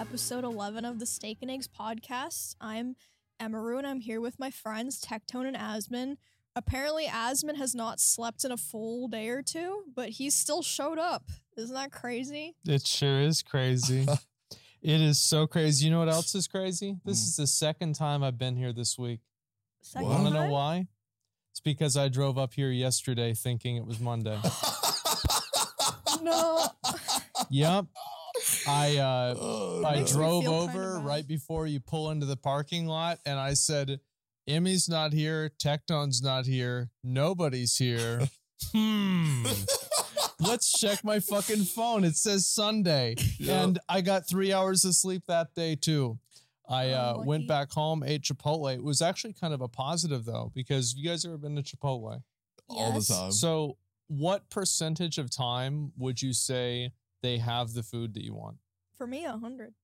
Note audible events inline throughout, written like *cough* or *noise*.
episode 11 of the Steak and Eggs podcast. I'm Emiru and I'm here with my friends Tectone and Asmon. Apparently, Asmon has not slept in a full day or two, but he still showed up. Isn't that crazy? It sure is crazy. *laughs* it is so crazy. You know what else is crazy? This Mm. is the second time I've been here this week. Second Want to know why? It's because I drove up here yesterday thinking it was Monday. *laughs* No. yep. I uh *laughs* Oh, I drove feel kinda over right before you pull into the parking lot and I said, Emmy's not here, Tectone's not here, nobody's here. *laughs* hmm. *laughs* Let's check my fucking phone. It says Sunday. Yeah. And I got three hours of sleep that day too. I Oh, uh, lucky. went back home, ate Chipotle. It was actually kind of a positive though, because you guys ever been to Chipotle? all the time. So, what percentage of time would you say they have the food that you want? For me, a hundred.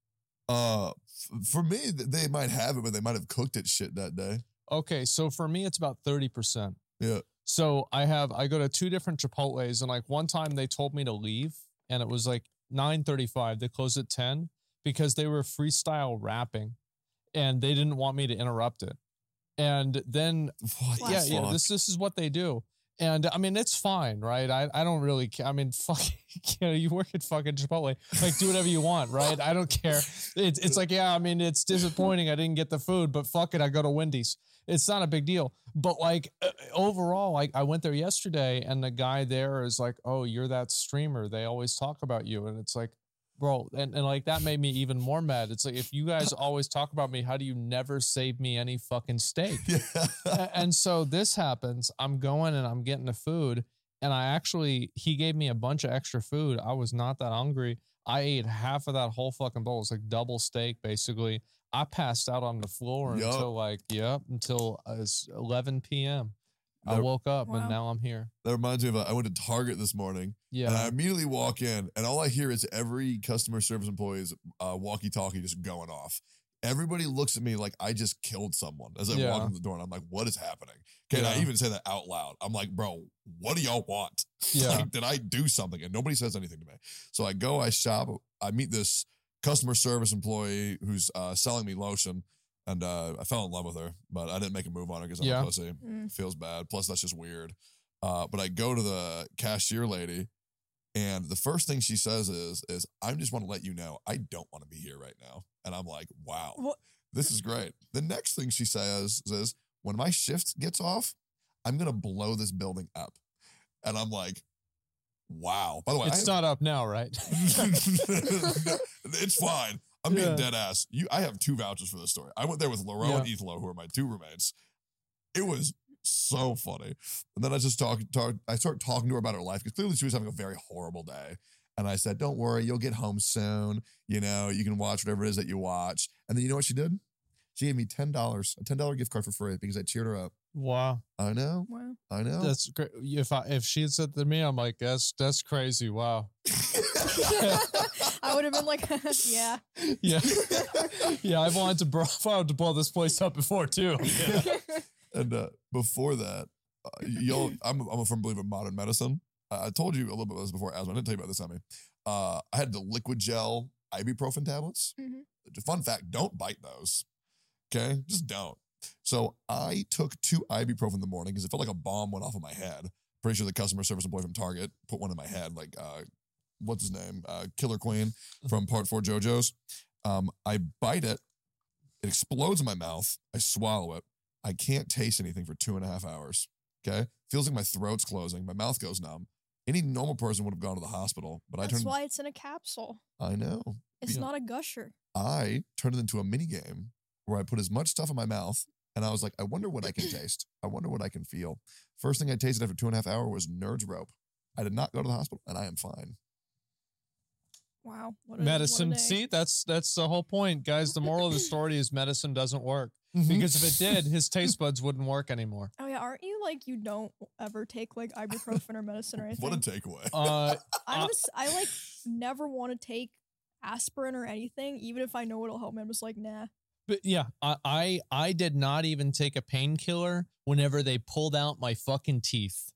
Uh, f- for me, they might have it, but they might have cooked it shit that day. Okay, so for me, it's about 30%. Yeah. So I have, I go to two different Chipotle's and like one time they told me to leave and it was like 9.35. They closed at 10 because they were freestyle rapping and they didn't want me to interrupt it. And then What the yeah, yeah. This this is what they do, and I mean it's fine, right? I I don't really. care. I mean, *laughs* fuck, you know, you work at fucking Chipotle, like do whatever you want, right? I don't care. It's it's like yeah, I mean it's disappointing I didn't get the food, but fuck it, I go to Wendy's. It's not a big deal. But like uh, overall, like I went there yesterday, and the guy there is like, "Oh, you're that streamer. They always talk about you," and it's like. Bro, and, and like that made me even more mad. It's like if you guys *laughs* always talk about me, how do you never save me any fucking steak? *laughs* yeah. And so this happens. I'm going and I'm getting the food. And I actually, he gave me a bunch of extra food. I was not that hungry. I ate half of that whole fucking bowl. It's like double steak, basically. I passed out on the floor Yup. until like, yep, until uh, 11 p.m. I woke up Wow. and now I'm here. That reminds me of uh, I went to Target this morning Yeah. and I immediately walk in and all I hear is every customer service employee's uh, walkie talkie just going off. Everybody looks at me like I just killed someone as I Yeah. walk in the door and I'm like, what is happening? Can and I even say that out loud. I'm like, bro, what do y'all want? *laughs* Yeah. like, did I do something? And nobody says anything to me. So I go, I shop, I meet this customer service employee who's uh, selling me lotion. And uh, I fell in love with her, but I didn't make a move on her because I'm Yeah. a pussy Mm. feels bad. Plus, that's just weird. Uh, but I go to the cashier lady, and the first thing she says is, "Is I just want to let you know I don't want to be here right now." And I'm like, "Wow, What? this is great." The next thing she says is, "When my shift gets off, I'm gonna blow this building up," and I'm like, "Wow." By the way, It's I- not up now, right? *laughs* it's fine. I'm being Yeah. dead ass. You, I have two vouchers for this story. I went there with Laurel and Yeah. Ethelo, who are my two roommates. It was so funny. And then I just talk, talk I start talking to her about her life because clearly she was having a very horrible day. And I said, "Don't worry, you'll get home soon. You know, you can watch whatever it is that you watch." And then you know what she did? She gave me ten dollars, a ten dollar gift card for free because I cheered her up. wow. I know, Wow. I know. That's great. If I, if she had said to me, I'm like, that's, that's crazy. Wow. *laughs* *laughs* *laughs* I would have been like, *laughs* *laughs* yeah. Yeah. *laughs* yeah. I've wanted to, blow, I wanted to blow this place up before too. And uh, before that, uh, y'all, I'm, I'm a firm believer in modern medicine. Uh, I told you a little bit about this before, Asmon. I didn't tell you about this, Emmy. Uh, I had the liquid gel ibuprofen tablets. Mhm. Fun fact: don't bite those. Okay, just don't. So I took two ibuprofen in the morning because it felt like a bomb went off of my head. Pretty sure the customer service employee from Target put one in my head, like uh, what's his name, uh, Killer Queen from Part Four JoJo's. Um, I bite it, it explodes in my mouth. I swallow it. I can't taste anything for two and a half hours. Okay, feels like my throat's closing. My mouth goes numb. Any normal person would have gone to the hospital, but I That's turned. why it's in a capsule. I know. It's Yeah. not a gusher. I turned it into a mini game where I put as much stuff in my mouth and I was like, I wonder what I can *clears throat* taste. I wonder what I can feel. First thing I tasted after two and a half hour was Nerds Rope. I did not go to the hospital and I am fine. Wow. What a, what a medicine. day. See, that's that's the whole point, guys. The moral of the story is medicine doesn't work Mm-hmm. because if it did, his *laughs* taste buds wouldn't work anymore. Oh yeah, aren't you like you don't ever take like ibuprofen or medicine or anything? *laughs* what a takeaway. Uh, *laughs* I'm uh, just, I like never want to take aspirin or anything, even if I know it'll help me. I'm just like, nah. but yeah, I, I I did not even take a painkiller whenever they pulled out my fucking teeth.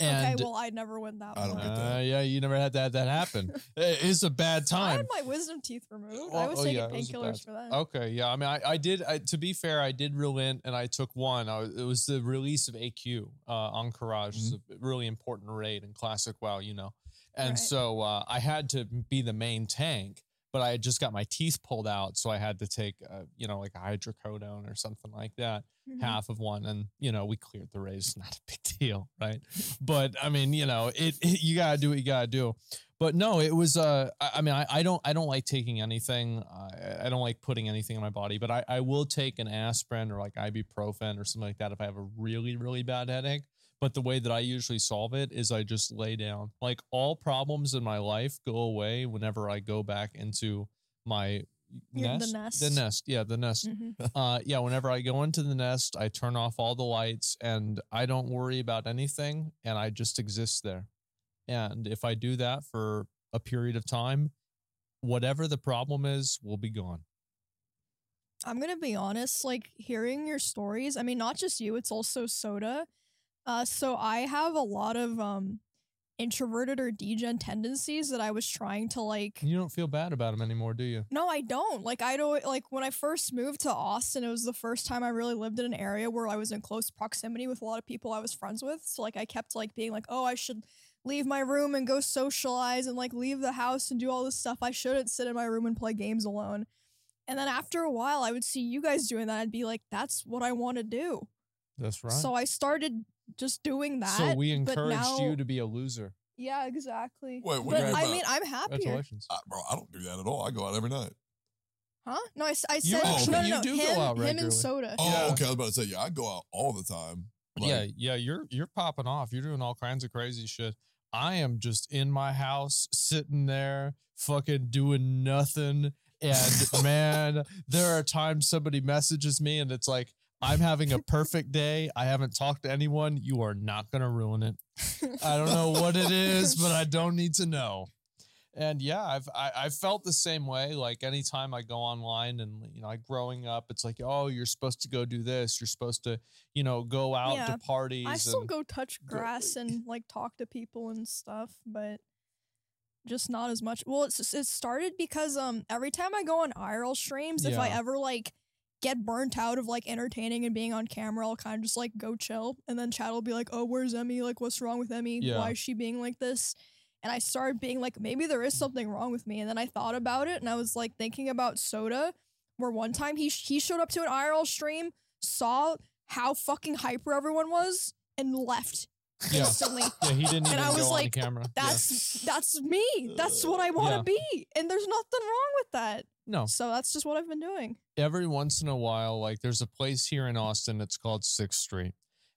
And okay, well, I never went that I don't far. get that. uh, yeah, you never had that that happen. *laughs* it's a bad time. I had my wisdom teeth removed. Oh, I was oh, taking yeah, it was a painkillers bad- for that. Okay, yeah. I mean, I, I did. I, to be fair, I did relent, and I took one. I, it was the release of AQ uh, on Courage. It's a really important raid in Classic WoW, you know. And Right. so uh, I had to be the main tank, but I had just got my teeth pulled out, so I had to take, uh, you know, like a hydrocodone or something like that, Mhm. half of one, and you know, we cleared the. It's *laughs* not a big deal, right? *laughs* but I mean, you know, it, it *laughs* you gotta do what you gotta do but no it was uh i, I mean I, I don't i don't like taking anything I, I don't like putting anything in my body but I, I will take an aspirin or like ibuprofen or something like that if i have a really really bad headache but the way that i usually solve it is i just lay down like all problems in my life go away whenever i go back into my Your- the nest nest. the nest yeah the nest Mhm. *laughs* uh yeah whenever i go into the nest i turn off all the lights and i don't worry about anything and i just exist there and if i do that for a period of time whatever the problem is will be gone I'm gonna be honest, like hearing your stories, I mean, not just you, it's also Soda. Uh, so I have a lot of um introverted or degen tendencies that I was trying to like you don't feel bad about them anymore do you No, I don't. Like I don't like when I first moved to Austin, it was the first time I really lived in an area where I was in close proximity with a lot of people I was friends with. So like I kept like being like, "Oh, I should leave my room and go socialize and like leave the house and do all this stuff. I shouldn't sit in my room and play games alone." And then after a while, I would see you guys doing that. I'd be like, "That's what I want to do." that's right So I started just doing that. so we but encouraged now- you to be a loser Yeah, exactly. Wait, what but I mean mean, I'm happy. congratulations I, bro, I don't do that at all. I go out every night. Huh? No, I, You said oh, actually- *laughs* no, no, you no. do go him, out him and Soda. Oh, Yeah. okay. I was about to say, yeah, I go out all the time. Like, yeah, yeah, you're you're popping off. You're doing all kinds of crazy shit. I am just in my house, sitting there, fucking doing nothing. And *laughs* man, there are times somebody messages me and it's like, I'm having a perfect day. I haven't talked to anyone. You are not gonna ruin it. I don't know what it is, but I don't need to know. And yeah, I've I, I've felt the same way. Like anytime I go online and you know, like growing up, it's like, oh, you're supposed to go do this. You're supposed to, you know, go out Yeah, to parties. I still go touch go- grass and *laughs* like talk to people and stuff, but just not as much. Well, it's just, it started because um every time I go on IRL streams, if I ever like get burnt out of like entertaining and being on camera, I'll kind of just like go chill, and then Chad will be like, "Oh, where's Emmy? Like, what's wrong with Emmy? Yeah. Why is she being like this?" And I started being like, maybe there is something wrong with me. And then I thought about it, and I was like thinking about Soda, where one time he sh- he showed up to an IRL stream, saw how fucking hyper everyone was, and left Yeah. instantly. Yeah, he didn't even And I was like, camera. Yeah. That's that's me. That's what I want to be. And there's nothing wrong with that. No. So that's just what I've been doing. Every once in a while, like there's a place here in Austin. It's called Sixth Street,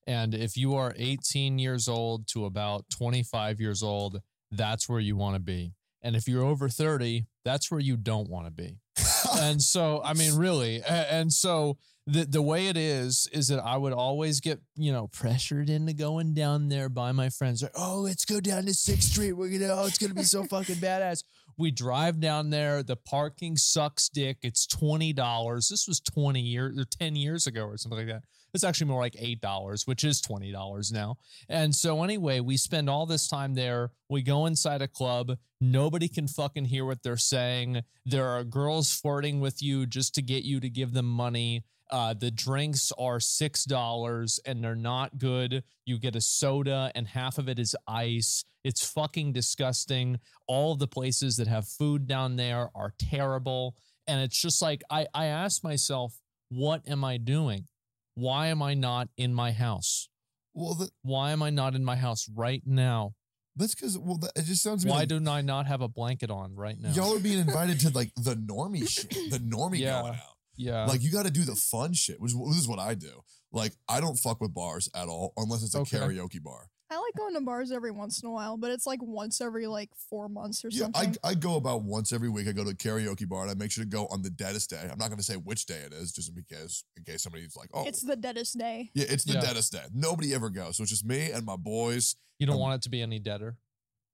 and if you are 18 years old to about 25 years old, that's where you want to be. And if you're over 30, that's where you don't want to be. *laughs* and so I mean really and so the the way it is is that I would always get you know pressured into going down there by my friends like oh let's go down to Sixth Street we're gonna oh it's gonna be so *laughs* fucking badass we drive down there. The parking sucks dick. It's twenty dollars. This was twenty years or ten years ago or something like that. It's actually more like eight dollars which is twenty dollars now. And so anyway we spend all this time there. We go inside a club. Nobody can fucking hear what they're saying. There are girls flirting with you just to get you to give them money uh, the drinks are six dollars and they're not good. You get a soda and half of it is ice. It's fucking disgusting. All of the places that have food down there are terrible. And it's just like I, I ask myself, what am I doing? Why am I not in my house? well, that, Why am I not in my house right now? that's because well, that, it just sounds Why like do I not have a blanket on right now? y'all are being invited to like the normie shit, the normie *laughs* Yeah. going out. Yeah. Like you got to do the fun shit, which this is what I do. Like I don't fuck with bars at all unless it's a Okay. karaoke bar. I like going to bars every once in a while, but it's like once every like four months or Yeah, something. I, I go about once every week. I go to a karaoke bar and I make sure to go on the deadest day. I'm not going to say which day it is, just because in case somebody's like, oh, it's the deadest day. yeah, it's the Yeah. deadest day. Nobody ever goes, so it's just me and my boys. you don't um, want it to be any deader.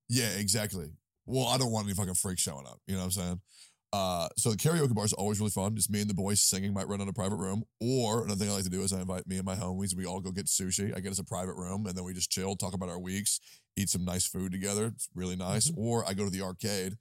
Yeah, exactly. Well, I don't want any fucking freak showing up. You know what I'm saying? Uh, so the karaoke bar is always really fun. Just me and the boys singing might run in a private room. Or another thing I like to do is I invite me and my homies. We all go get sushi. I get us a private room, and then we just chill, talk about our weeks, eat some nice food together. It's really nice. Or I go to the arcade,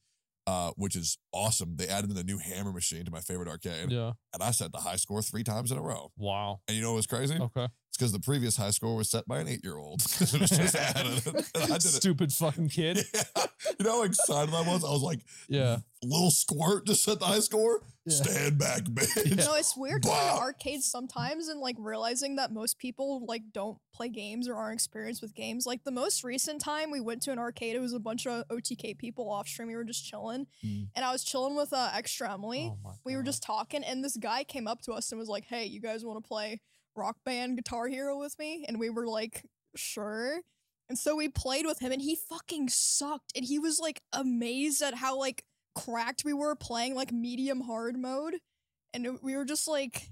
uh, which is awesome. They added in a new hammer machine to my favorite arcade, Yeah. and I set the high score three times in a row. Wow. And you know what was crazy? Okay. It's because the previous high score was set by an eight year old. *laughs* it was just *laughs* added. I did it. Stupid fucking kid. *laughs* Yeah. You know how excited I was? I was like, Yeah. A little squirt just set the high score. Yeah. Stand back, bitch. No, it's weird going to arcades sometimes and like realizing that most people like don't play games or aren't experienced with games. Like the most recent time we went to an arcade, it was a bunch of OTK people off stream. We were just chilling, Mm. and I was chilling with uh, extra Emily. Oh we were just talking, and this guy came up to us and was like, "Hey, you guys want to play Rock Band Guitar Hero with me?" And we were like, "Sure." And so we played with him, and he fucking sucked, and he was like amazed at how like cracked we were playing like medium hard mode, and we were just like.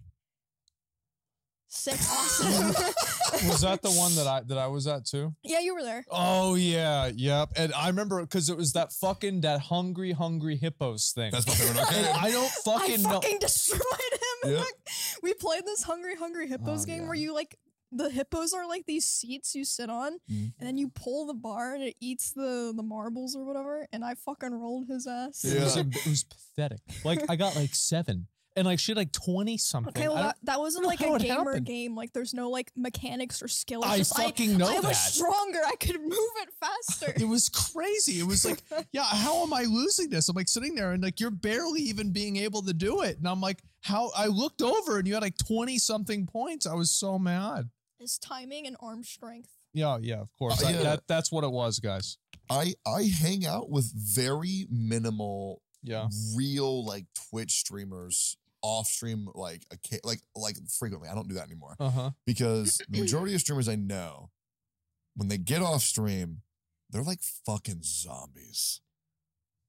Sick, awesome. *laughs* Was that the one that I that I was at too? yeah, you were there. Oh yeah, yep. And I remember because it was that fucking that hungry, hungry hippos thing. That's my favorite and arcade. I don't *laughs* fucking I know. fucking destroyed him. Yep. *laughs* we played this Hungry Hungry Hippos Oh, game yeah. where you like the hippos are like these seats you sit on, Mhm. and then you pull the bar and it eats the the marbles or whatever. And I fucking rolled his ass. It, was, Yeah. it was pathetic. Like I got like seven, and like she had like twenty something. Okay, well that, that wasn't like a gamer happened. game. Like there's no like mechanics or skill. I just, fucking know I was stronger. I could move it faster. It was crazy. It was like, *laughs* yeah, how am I losing this? I'm like sitting there and like you're barely even being able to do it. And I'm like, how I looked over and you had like 20 something points. I was so mad. It's timing and arm strength. yeah, yeah, of course. Uh, I- that that's what it was, guys. I I hang out with very minimal, Yeah. real like Twitch streamers off stream like a ca- like like frequently. I don't do that anymore Uh huh. because the *clears throat* majority of streamers I know, when they get off stream, they're like fucking zombies.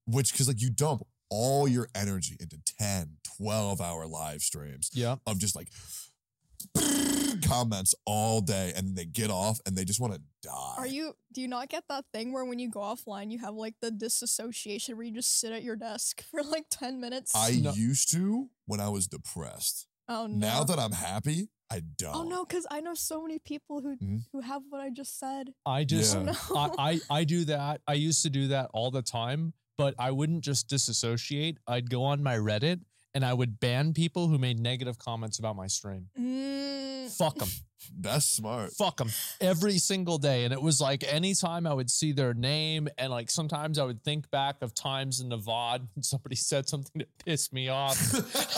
Which because like you dump all your energy into 10, 12 hour live streams Yeah. of just like *laughs* comments all day and then they get off and they just want to die. Are you? Do you not get that thing where when you go offline, you have like the disassociation where you just sit at your desk *laughs* for like ten minutes? I No. used to when I was depressed. oh no. Now that I'm happy, I don't. Oh no, because I know so many people who Mhm. who have what I just said. I just Oh Yeah. no. I, I I do *laughs* that. I used to do that all the time, but I wouldn't just disassociate. I'd go on my Reddit and I would ban people who made negative comments about my stream. Mm, Fuck them. *laughs* That's smart. Fuck them every single day. And it was like anytime I would see their name, and like sometimes I would think back of times in the VOD and somebody said something that pissed me off.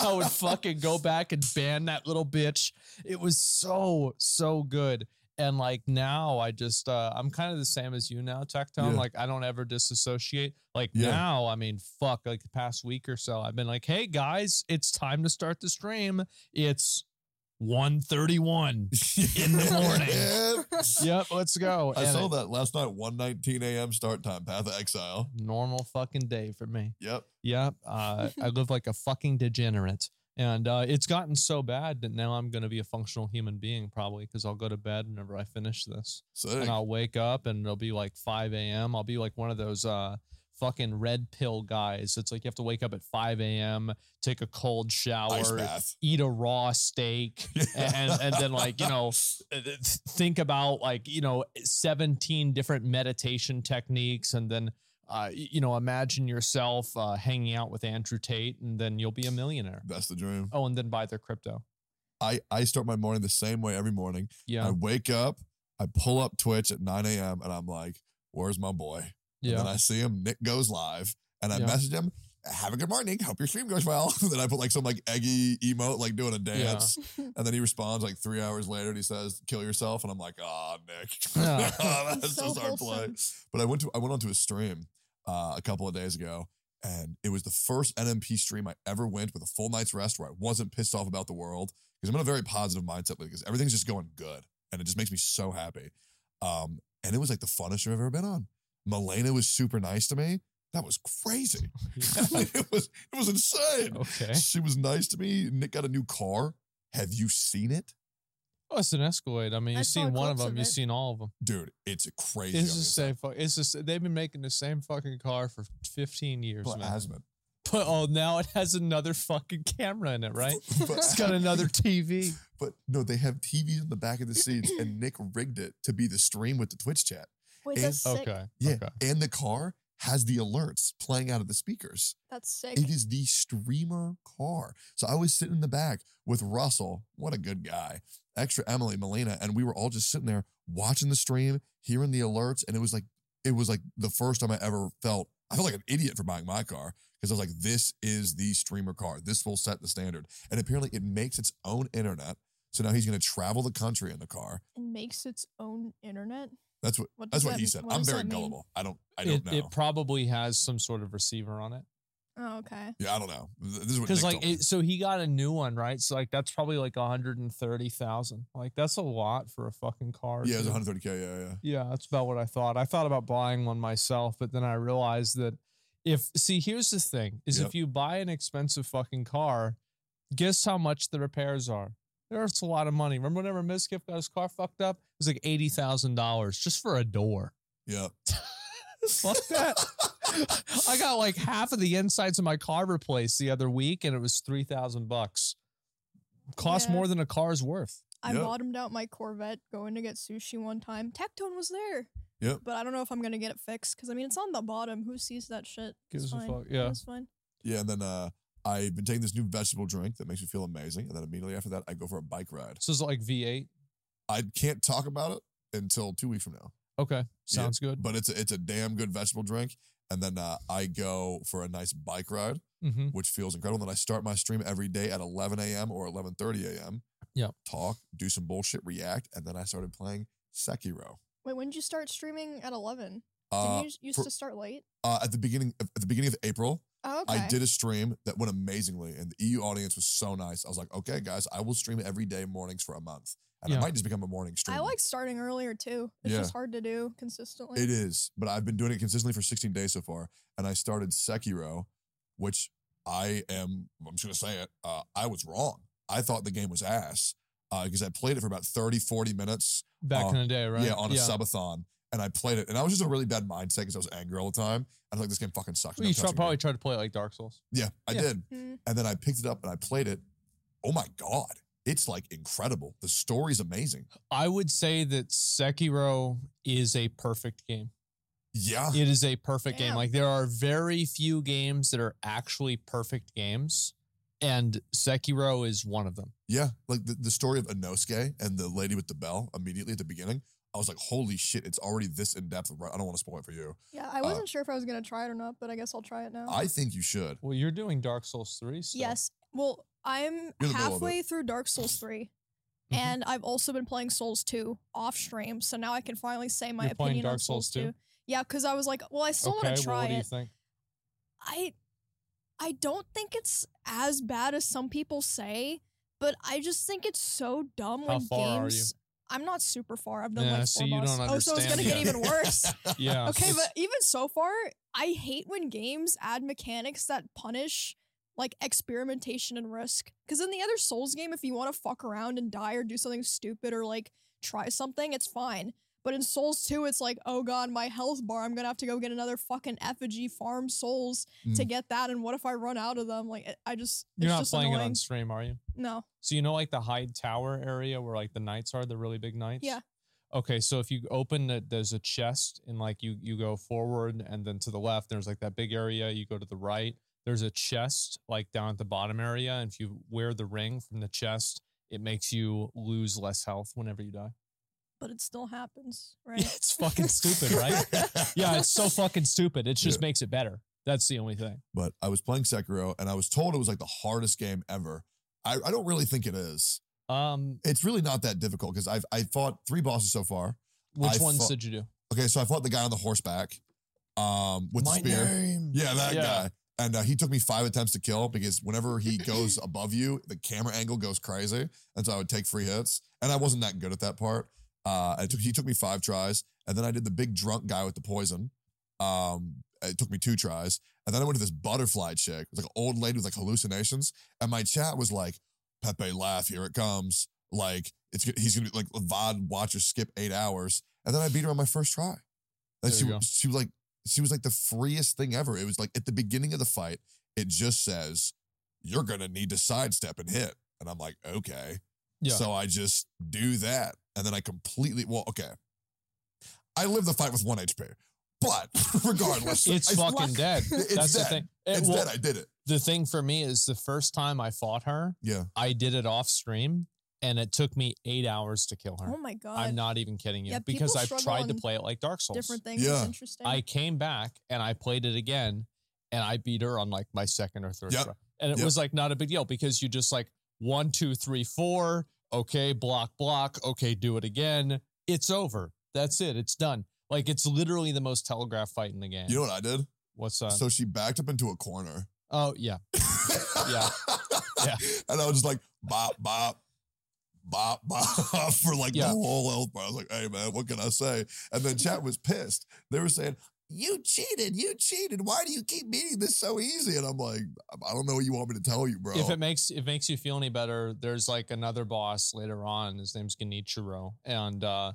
I would *laughs* fucking go back and ban that little bitch. It was so, so good. And like now I just uh I'm kind of the same as you now, Tectone. Yeah. Like I don't ever disassociate. Like Yeah. now, I mean, fuck, like the past week or so, I've been like, hey guys, it's time to start the stream. It's 131. in the morning. *laughs* Yeah. *laughs* yep, let's go. I And saw it- that last night, 1:19 a.m. start time, Path of Exile. Normal fucking day for me. Yep. Yep. Uh, I live like a fucking degenerate. And uh, it's gotten so bad that now I'm going to be a functional human being probably because I'll go to bed whenever I finish this. Sick. And I'll wake up and it'll be like 5 a.m. I'll be like one of those uh, fucking red pill guys. It's like you have to wake up at 5 a.m., take a cold shower, eat a raw steak, *laughs* and and then like you know *laughs* th- th- think about like you know 17 different meditation techniques and then uh, you know imagine yourself uh, hanging out with andrew tate and then you'll be a millionaire That's the dream. oh and then buy their crypto I I start my morning the same way every morning. yeah I wake up, I pull up Twitch at 9 a.m. and I'm like, "Where's my boy?" And yeah then I see him. Nick goes live, and I Yeah. message him. Have a good morning. Hope your stream goes well. *laughs* then I put like some like eggy emote, like doing a dance. *laughs* And then he responds like three hours later and he says, kill yourself. And I'm like, oh, Nick. *laughs* Yeah. That's So just our play. But I went to I went onto a stream uh, a couple of days ago, and it was the first NMP stream I ever went with a full night's rest where I wasn't pissed off about the world. Because I'm in a very positive mindset because everything's just going good. And it just makes me so happy. Um, and it was like the funnest stream I've ever been on. Malena was super nice to me. That was crazy. *laughs* *laughs* it was it was insane. okay She was nice to me. Nick got a new car. Have you seen it? oh, it's an escalade i mean I you've saw seen one of them of you've seen all of them Dude, it's a crazy. it's the the same fu- it's just they've been making the same fucking car for 15 years inside. man Asmon. But oh, now it has another fucking camera in it, right? *laughs* But- It's got another TV. But no, they have TVs in the back of the seats, and Nick rigged it to be the stream with the Twitch chat. Wait, And- that's sick. Okay. Yeah, Okay. and the car has the alerts playing out of the speakers. That's sick. It is the streamer car. So I was sitting in the back with Russell. What a good guy. Extra Emily, Malena, and we were all just sitting there watching the stream, hearing the alerts, and it was like it was like the first time I ever felt I felt like an idiot for buying my car because I was like, this is the streamer car. This will set the standard. And apparently it makes its own internet. So now he's going to travel the country in the car. It makes its own internet. That's what What that's what that he m- said. what I'm very gullible. I don't I don't It, know. it probably has some sort of receiver on it. Oh, okay. yeah, I don't know. This is what Because like, told me. it, so he got a new one, right? So like, that's probably like 130,000. Like, that's a lot for a fucking car. yeah, it was 130k. Yeah, yeah. Yeah, that's about what I thought. I thought about buying one myself, but then I realized that if see, here's the thing: is Yep. if you buy an expensive fucking car, guess how much the repairs are? There's a lot of money. Remember whenever Mizkif got his car fucked up? It was like eighty thousand dollars just for a door. Yeah. *laughs* Fuck that. I got like half of the insides of my car replaced the other week, and it was three thousand bucks. Cost Yeah. more than a car's worth. I Yep. bottomed out my Corvette going to get sushi one time. Tectone was there. Yep. But I don't know if I'm gonna get it fixed because I mean it's on the bottom. Who sees that shit? Gives it's a fine. fuck, yeah. it's fine. Yeah, and then uh, I've been taking this new vegetable drink that makes me feel amazing, and then immediately after that, I go for a bike ride. So it's like V eight. I can't talk about it until two weeks from now, Okay, sounds good. but it's a, it's a damn good vegetable drink. And then uh, I go for a nice bike ride, Mm-hmm. which feels incredible. And then I start my stream every day at 11 a.m. or 11:30 a.m. Yeah, Talk, do some bullshit, react, and then I started playing Sekiro. Wait, when did you start streaming at 11? Uh, Did you used for- to start late? uh, at the beginning at the beginning of April, Oh, okay. I did a stream that went amazingly, and the EU audience was so nice. I was like, okay, guys, I will stream every day mornings for a month, and Yeah. I might just become a morning streamer. I like starting earlier too. It's Yeah. just hard to do consistently. It is, but I've been doing it consistently for 16 days so far, and I started Sekiro, which I am. I'm just gonna say it. Uh, I was wrong. I thought the game was ass because I played it for about 30, 40 minutes. Back Uh, in the day, right? Yeah, on a subathon, and I played it, and I was just a really bad mindset because I was angry all the time. I was like, this game fucking sucks. Well, I'm you not try, probably tried to play it like Dark Souls. Yeah, I Yeah. did. Mm. And then I picked it up and I played it. Oh my God. It's like incredible. The story's amazing. I would say that Sekiro is a perfect game. Yeah. It is a perfect game. Like there are very few games that are actually perfect games, and Sekiro is one of them. Yeah. Like the, the story of Inosuke and the lady with the bell immediately at the beginning. I was like, holy shit, it's already this in depth. I don't want to spoil it for you. Yeah, I wasn't sure if I was gonna try it or not, but I guess I'll try it now. Uh, I think you should. Well, you're doing Dark Souls three. So. yes. Well, I'm in the middle of halfway through Dark Souls 3. Mhm. And I've also been playing Souls 2 off stream, so now I can finally say my You're playing opinion on Dark Souls 2? 2. Yeah, because I was like, well, I still Okay. want to Well, try what do you it. think? I I don't think it's as bad as some people say, but I just think it's so dumb How when far are you? games. I'm not super far. I've done Yeah, like four see, don't Oh, so it's gonna get even worse. *laughs* Yeah. *laughs* okay, but even so far, I hate when games add mechanics that punish like experimentation and risk. Because in the other Souls game, if you want to fuck around and die or do something stupid or like try something, it's fine. But in Souls 2, it's like, oh god, my health bar, I'm gonna have to go get another fucking effigy farm souls to Mm. get that. And what if I run out of them? Like, I just, you're not just playing annoying. it on stream, are you? No. So you know, like the Heide Tower area where like the knights are, the really big knights. Yeah. Okay, so if you open it, there's a chest, and like you you go forward, and then to the left, there's like that big area. You go to the right, there's a chest like down at the bottom area, and if you wear the ring from the chest, it makes you lose less health whenever you die. But it still happens, *laughs* right? It's fucking stupid, right? *laughs* Yeah, it's so fucking stupid. It just Yeah. makes it better. That's the only thing. but I was playing Sekiro and I was told it was like the hardest game ever. I, I don't really think it is. Um, It's really not that difficult because I've I fought three bosses so far. which I ones fought- did you do? Okay, so I fought the guy on the horseback, um, with the spear. name. Yeah, that Yeah. guy. And uh, he took me five attempts to kill because whenever he goes *laughs* above you, the camera angle goes crazy. And so I would take free hits. And I wasn't that good at that part. Uh, it took, he took me five tries. And then I did the big drunk guy with the poison. Um, it took me two tries. And then I went to this butterfly chick. It was like an old lady with like hallucinations. And my chat was like, Pepe laugh, here it comes. Like, it's he's gonna be like VOD watch watcher skip eight hours. And then I beat her on my first try. And There she, she was like, she was like the freest thing ever. It was like at the beginning of the fight, it just says you're gonna need to sidestep and hit. And I'm like, okay. Yeah. So I just do that. And then I completely well, okay. I live the fight with one HP. But *laughs* regardless, It's I- fucking dead. It's That's the dead. thing. It- it's well, dead. I did it. the thing for me is the first time I fought her, Yeah. I did it off stream, and it took me eight hours to kill her. Oh my god. I'm not even kidding you Yeah, because I've tried to play it like Dark Souls. different things. Yeah. Interesting. I came back and I played it again, and I beat her on like my second or third Yep. try, and it Yep. was like not a big deal because you just like one, two, three, four. Okay, block, block. Okay, do it again. It's over. That's it. It's done. Like it's literally the most telegraph fight in the game. You know what I did? What's that? so she backed up into a corner. oh yeah, Yeah. *laughs* Yeah. And I was just like, bop, bop, bop, bop *laughs* for like Yeah. the whole health bar. I was like, hey, man, what can I say? And then chat was pissed. They were saying, you cheated. You cheated. Why do you keep beating this so easy? And I'm like, I don't know what you want me to tell you, bro. If it makes it makes you feel any better, there's like another boss later on. His name's Genichiro, and uh,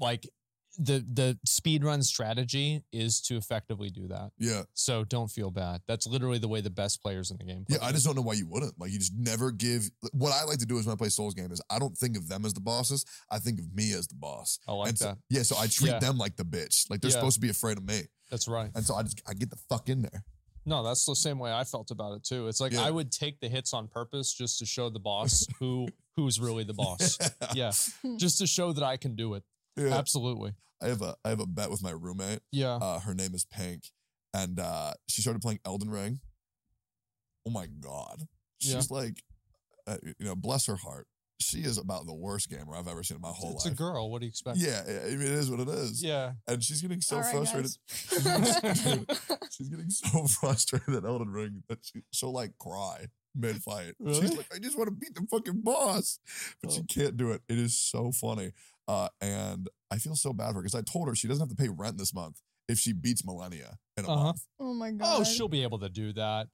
like the the speed run strategy is to effectively do that. yeah. So don't feel bad. That's literally the way the best players in the game. Play. Yeah, I just don't know why you wouldn't. Like, you just never give. What I like to do is when I play Souls game is I don't think of them as the bosses. I think of me as the boss. I like and so, that. yeah, so I treat Yeah. them like the bitch. Like they're Yeah. supposed to be afraid of me. That's right. And so I just I get the fuck in there. No, that's the same way I felt about it too. It's like Yeah. I would take the hits on purpose just to show the boss who who's really the boss. *laughs* yeah, *laughs* just to show that I can do it. Yeah. Absolutely. I have a I have a bet with my roommate. Yeah. Uh, her name is Pink, and uh, she started playing Elden Ring. Oh my god, she's like, uh, you know, bless her heart. She is about the worst gamer I've ever seen in my whole it's life. It's a girl. What do you expect? Yeah, I mean, it is what it is. Yeah. and she's getting so All right, frustrated. guys. *laughs* Dude, she's getting so *laughs* frustrated at Elden Ring that she, she'll like cry mid fight. She's like, I just want to beat the fucking boss, but she Oh. can't do it. It is so funny. Uh, and I feel so bad for her because I told her she doesn't have to pay rent this month if she beats Malenia in a Uh-huh. month. oh my god. Oh, she'll be able to do that.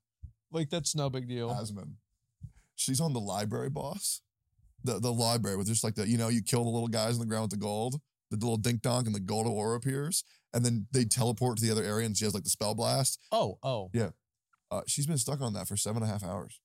Like that's no big deal. Asmon. She's on the library boss. The the library with just like the, you know, you kill the little guys in the ground with the gold, the little dink donk and the gold aura appears, and then they teleport to the other area and she has like the spell blast. Oh, oh. Yeah. Uh, she's been stuck on that for seven and a half hours.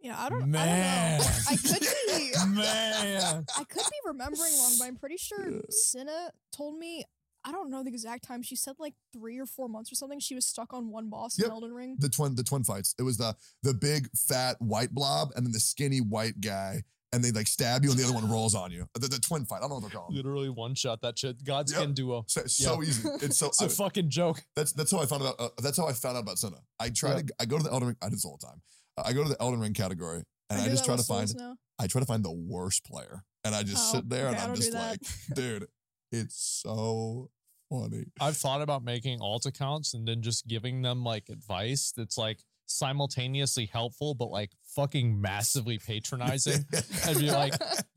Yeah, I don't, Man. I don't know. I could be *laughs* Man. I could be remembering wrong, but I'm pretty sure Yeah. Cinna told me I don't know the exact time. She said like three or four months or something. She was stuck on one boss Yep. in Elden Ring. The twin the twin fights. It was the the big fat white blob and then the skinny white guy, and they like stab you and the other one *laughs* rolls on you. The, the twin fight. I don't know what they're called. Literally one shot that shit. God's Yep. skin duo. So, so easy. It's so *laughs* It's a I- fucking joke. That's that's how I found out. Uh, that's how I found out about Senna. I try Yeah. to I go to the Elden Ring. I do this all the time. I go to the Elden Ring category and I, do just try to find. Now. I try to find the worst player, and I just Oh, sit there and okay, I I'm just like, dude, it's so funny. I've thought about making alt accounts and then just giving them like advice that's like simultaneously helpful but like fucking massively patronizing. *laughs* I'd be like,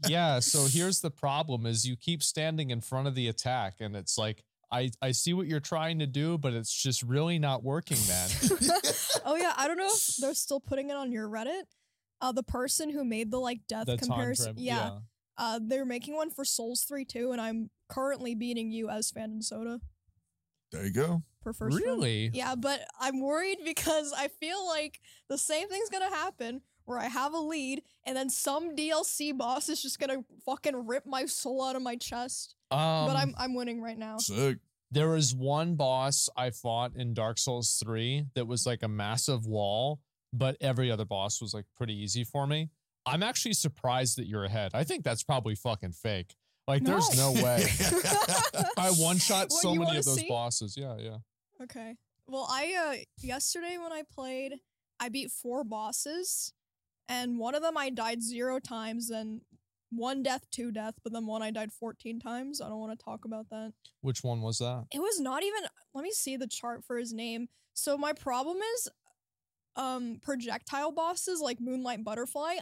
yeah, so here's the problem is you keep standing in front of the attack and it's like I, I see what you're trying to do, but it's just really not working, man. *laughs* oh yeah, I don't know if they're still putting it on your Reddit. Uh, the person who made the like death The comparison, frame. yeah, uh, they're making one for Souls three too, and I'm currently beating you as Fan and Soda there you go. for first. run. Really? Yeah, but I'm worried because I feel like the same thing's gonna happen where I have a lead and then some DLC boss is just gonna fucking rip my soul out of my chest. Um, but I'm I'm winning right now. Sick. There was one boss I fought in Dark Souls 3 that was like a massive wall, but every other boss was like pretty easy for me. I'm actually surprised that you're ahead. I think that's probably fucking fake. Like, there's no way. *laughs* I one shot so many of those see? bosses. Yeah, yeah. Okay. Well, I uh yesterday when I played, I beat four bosses, and one of them I died zero times, and one death, two death, but then one I died fourteen times. I don't want to talk about that. Which one was that? It was not even. Let me see the chart for his name. So my problem is, um, projectile bosses like Moonlight Butterfly.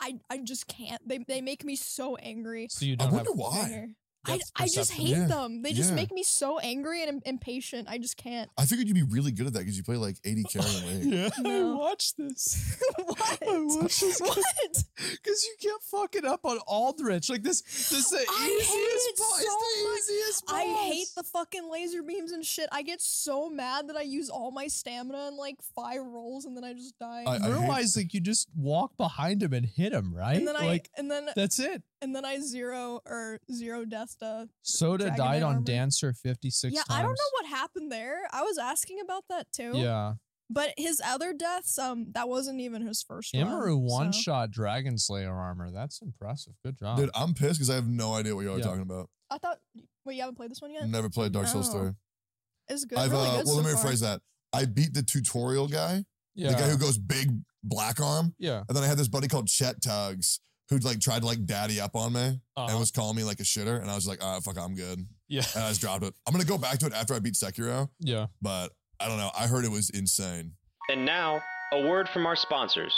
I I just can't. They they make me so angry. So you don't have wonder why. Right here. I, I just hate Yeah, them. They just yeah. make me so angry and impatient. I just can't. I figured you'd be really good at that because you play like AD carry in the league. Yeah, No. I watched *laughs* this. what? *laughs* I watched this what? Because you kept fucking up on Aldrich. Like this, this is the I hate easiest it boss. so it's the easiest I hate the fucking laser beams and shit. I get so mad that I use all my stamina in like five rolls and then I just die. I- I realize like you just walk behind him and hit him, right? and then like I and then that's it. and then I zero or zero death to Soda Dragon died on armor. Dancer 56 Yeah, times. I don't know what happened there. I was asking about that too. Yeah. But his other deaths, um, that wasn't even his first run. Emiru one so- shot Dragon Slayer armor. That's impressive. Good job. Dude, I'm pissed because I have no idea what y'all are talking about. I thought. Wait, you haven't played this one yet? Never played Dark Souls No. 3. It's good. I've, really uh, good well, so let me far. rephrase that. I beat the tutorial guy, Yeah, the guy who goes big black arm. yeah. And then I had this buddy called Chet Tugs who'd like tried to like daddy up on me Uh-huh. and was calling me like a shitter. And I was like, ah, fuck, I'm good. yeah, And I just dropped it. I'm going to go back to it after I beat Sekiro, yeah. but I don't know. I heard it was insane. And now, a word from our sponsors.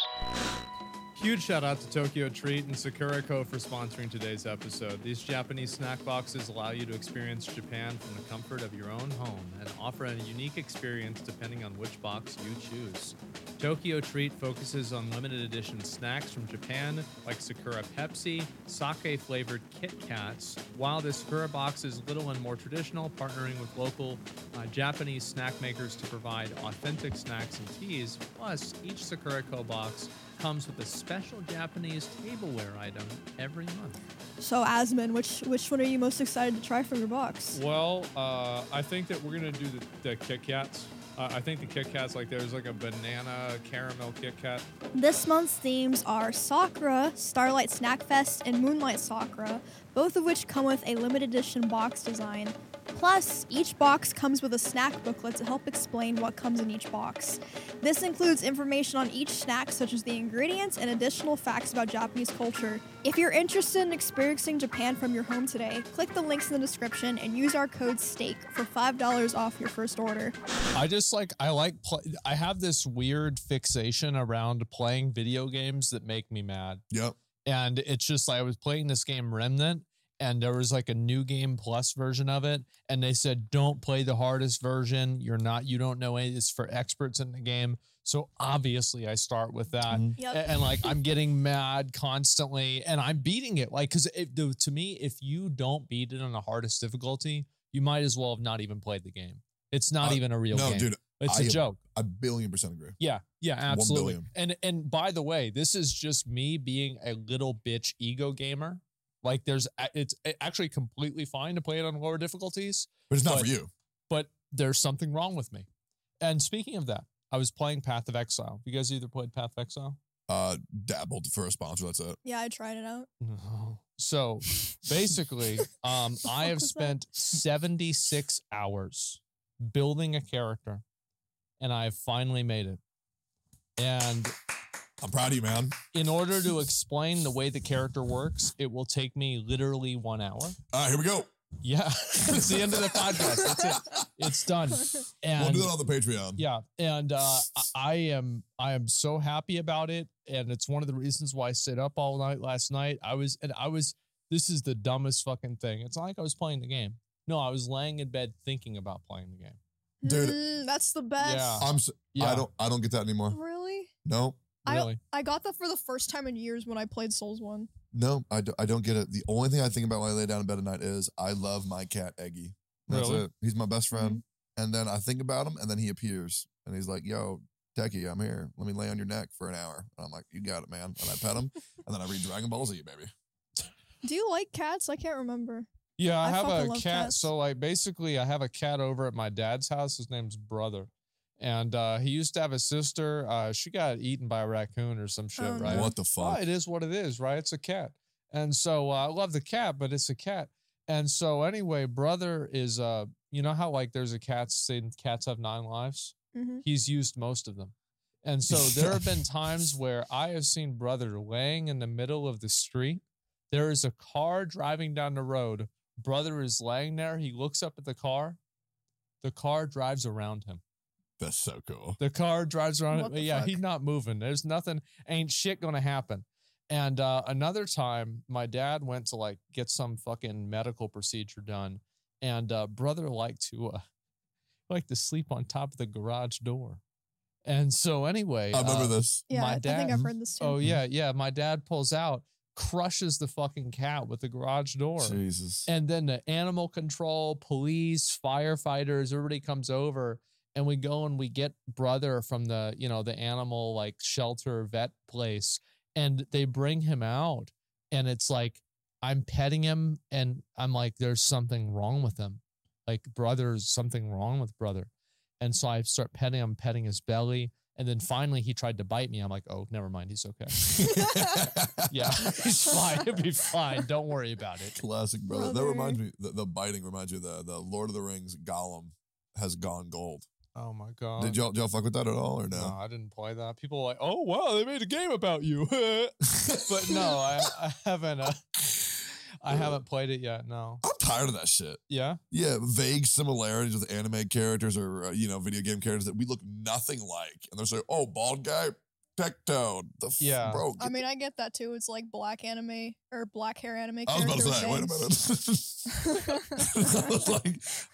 Huge shout out to Tokyo Treat and Sakura Co. for sponsoring today's episode. These Japanese snack boxes allow you to experience Japan from the comfort of your own home and offer a unique experience depending on which box you choose. Tokyo Treat focuses on limited edition snacks from Japan like Sakura Pepsi, sake flavored Kit Kats, while the Sakura box is little and more traditional, partnering with local uh, Japanese snack makers to provide authentic snacks and teas. Plus, each Sakura Co. box comes with a special Japanese tableware item every month. So, Asmon, which which one are you most excited to try from your box? Well, uh, I think that we're gonna do the, the Kit Kats. Uh, I think the Kit Kats, like there's like a banana caramel Kit Kat. This month's themes are Sakura, Starlight Snack Fest, and Moonlight Sakura, both of which come with a limited edition box design. Plus, each box comes with a snack booklet to help explain what comes in each box. This includes information on each snack, such as the ingredients and additional facts about Japanese culture. If you're interested in experiencing Japan from your home today, click the links in the description and use our code STEAK for $5 off your first order. I just like I like pl- I have this weird fixation around playing video games that make me mad. Yep. And it's just like I was playing this game Remnant and there was like a new game plus version of it and they said don't play the hardest version. You're not you don't know it. It's for experts in the game. So obviously I start with that. Mhm. Yep. A- and like I'm *laughs* getting mad constantly and I'm beating it like cuz to me if you don't beat it on the hardest difficulty, you might as well have not even played the game. It's not Uh, even a real No, game. dude, it's I a joke. a billion percent agree. Yeah, yeah, absolutely. billion. And and by the way, this is just me being a little bitch ego gamer. Like there's it's actually completely fine to play it on lower difficulties, But it's not But- for you. but there's something wrong with me. And speaking of that, I was playing Path of Exile. You guys either played Path of Exile? Uh, dabbled for a sponsor. That's it. Yeah, I tried it out. *laughs* So basically, *laughs* um, I have was that? spent 76 hours building a character, and I have finally made it. And I'm proud of you, man. in order to explain the way the character works, it will take me literally one hour. All right, here we go. Yeah, *laughs* it's the end of the podcast. That's it. It's done. And we'll do that on the Patreon. yeah, and uh, I- I am I am so happy about it, and it's one of the reasons why I stayed up all night last night. I was and I was. This is the dumbest fucking thing. It's not like I was playing the game. No, I was laying in bed thinking about playing the game. Dude. Mm, that's the best. Yeah. I'm. s Yeah, I don't. I don't get that anymore. Really? No, I- really. I got that for the first time in years when I played Souls 1. no, I, do, I don't get it. The only thing I think about when I lay down in bed at night is I love my cat Eggy. That's Really? it. He's my best friend. Mm-hmm. And then I think about him, and then he appears, and he's like, "Yo, Techie, I'm here. Let me lay on your neck for an hour." And I'm like, "You got it, man." And I pet him, *laughs* and then I read Dragon Balls Ball Z, baby. Do you like cats? I can't remember. Yeah, I, I have a cat. cats. So like basically I have a cat over at my dad's house. His name's brother. And uh he used to have a sister. Uh she got eaten by a raccoon or some shit, Oh, right? What the Well, fuck? it is what it is, right? It's a cat. And so uh, I love the cat, but it's a cat. And so anyway, brother is uh you know how like there's a cat saying cats have nine lives? hmm He's used most of them. And so *laughs* there have been times where I have seen brother laying in the middle of the street. There is a car driving down the road. Brother is laying there. He looks up at the car. The car drives around him. That's so cool. The car drives around What him. Yeah, fuck? he's not moving. There's nothing, ain't shit gonna happen. And uh, another time, my dad went to like get some fucking medical procedure done, and uh, brother liked to uh, *laughs* liked to sleep on top of the garage door. And so anyway, I remember uh, this. Yeah, My I, I think I've heard this too. Oh yeah, yeah. My dad pulls out, crushes the fucking cat with the garage door. Jesus. And then the animal control, police, firefighters, everybody comes over and we go and we get brother from the, you know, the animal like shelter vet place and they bring him out and it's like I'm petting him and I'm like there's something wrong with him. Like brother's something wrong with brother. And so I start petting him, petting his belly and then finally he tried to bite me. I'm like, "Oh, never mind, he's okay." *laughs* *laughs* Yeah, he's fine. He'll be fine. Don't worry about it. Classic brother. That reminds me. The, the biting reminds you. of The the Lord of the Rings Gollum has gone gold. Oh my god. did y'all did y'all fuck with that at all or No, no? I didn't play that. People are like, oh wow, they made a game about you. *laughs* but no, *laughs* I, I haven't. Uh, I haven't played it yet. No. I'm tired of that shit. Yeah. Yeah, vague similarities with anime characters or uh, you know video game characters that we look nothing like, and they're like, "Oh, bald guy, Tectone." The f- Yeah. bro. I get mean, I get that too. It's like black anime or black hair anime. I was about to say, wait a things. minute. *laughs* I was like,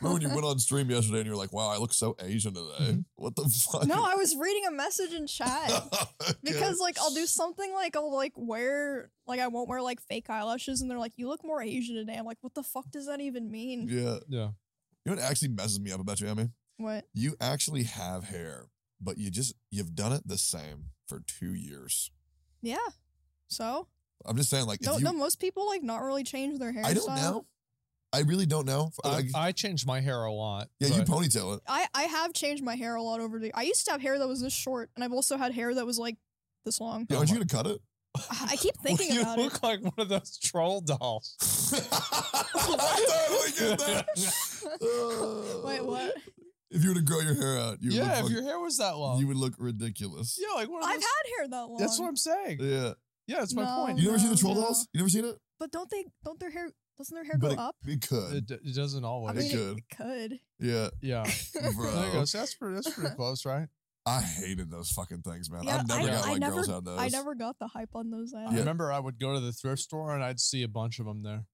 remember when you went *laughs* on stream yesterday and you were like, wow, I look so Asian today. Mm-hmm. What the fuck? no, I was reading a message in chat. *laughs* Okay. Because like I'll do something like I'll like wear like I won't wear like fake eyelashes and they're like you look more Asian today. I'm like what the fuck does that even mean? Yeah. Yeah. You know what actually messes me up about you, Emmy? What? You actually have hair, but you just, you've done it the same for two years. Yeah. So I'm just saying, like, if don't you, no most people like not really change their hairstyle. I don't know. I really don't know. I, Like, I changed my hair a lot. yeah, you ponytail it. I I have changed my hair a lot over the. I used to have hair that was this short, and I've also had hair that was like this long. Yeah, aren't you gonna cut it? I keep *laughs* thinking you about it. look like one of those troll dolls. *laughs* I totally get that. *laughs* Wait, what? If you were to grow your hair out, you would yeah, look if fuck- your hair was that long. you would look ridiculous. yeah, like one of I've those. had hair that long. That's what I'm saying. Yeah. Yeah, that's my No. point. You never seen the No, troll no. dolls? You never seen it? But don't they? Don't their hair? Doesn't their hair but go it, up? it could. It, it doesn't always. I mean, could. it could. yeah. yeah. *laughs* Bro. There you go. So that's pretty. That's pretty *laughs* close, right? I hated those fucking things, man. Yeah, I never I, got I like never, girls had those. I never got the hype on those. I Either. Yeah. remember I would go to the thrift store and I'd see a bunch of them there.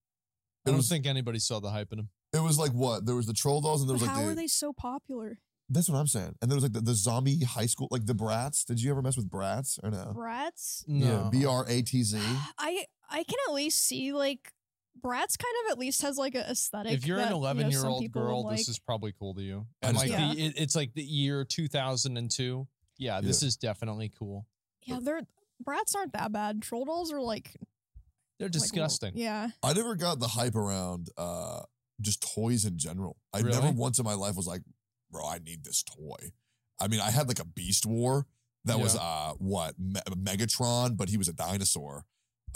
It I don't was- think anybody saw the hype in them. It was like what? There was the troll dolls and there But was like how the, are they so popular? That's what I'm saying. And there was like the, the zombie high school, like the brats. Did you ever mess with brats or no? Brats. Yeah, B R A T Z. *gasps* I I can at least see like Bratz kind of at least has like a aesthetic. If you're that, an you know, 11 year old people would girl, like. this is probably cool to you. And like Yeah. the, it, it's like the year 2002. Yeah, this is definitely cool. yeah, they're Bratz aren't that bad. Troll dolls are like They're like, disgusting. yeah, I never got the hype around uh just toys in general. I Really? never once in my life was like, bro, I need this toy. I mean, I had like a Beast War that was uh what Me- Megatron, but he was a dinosaur.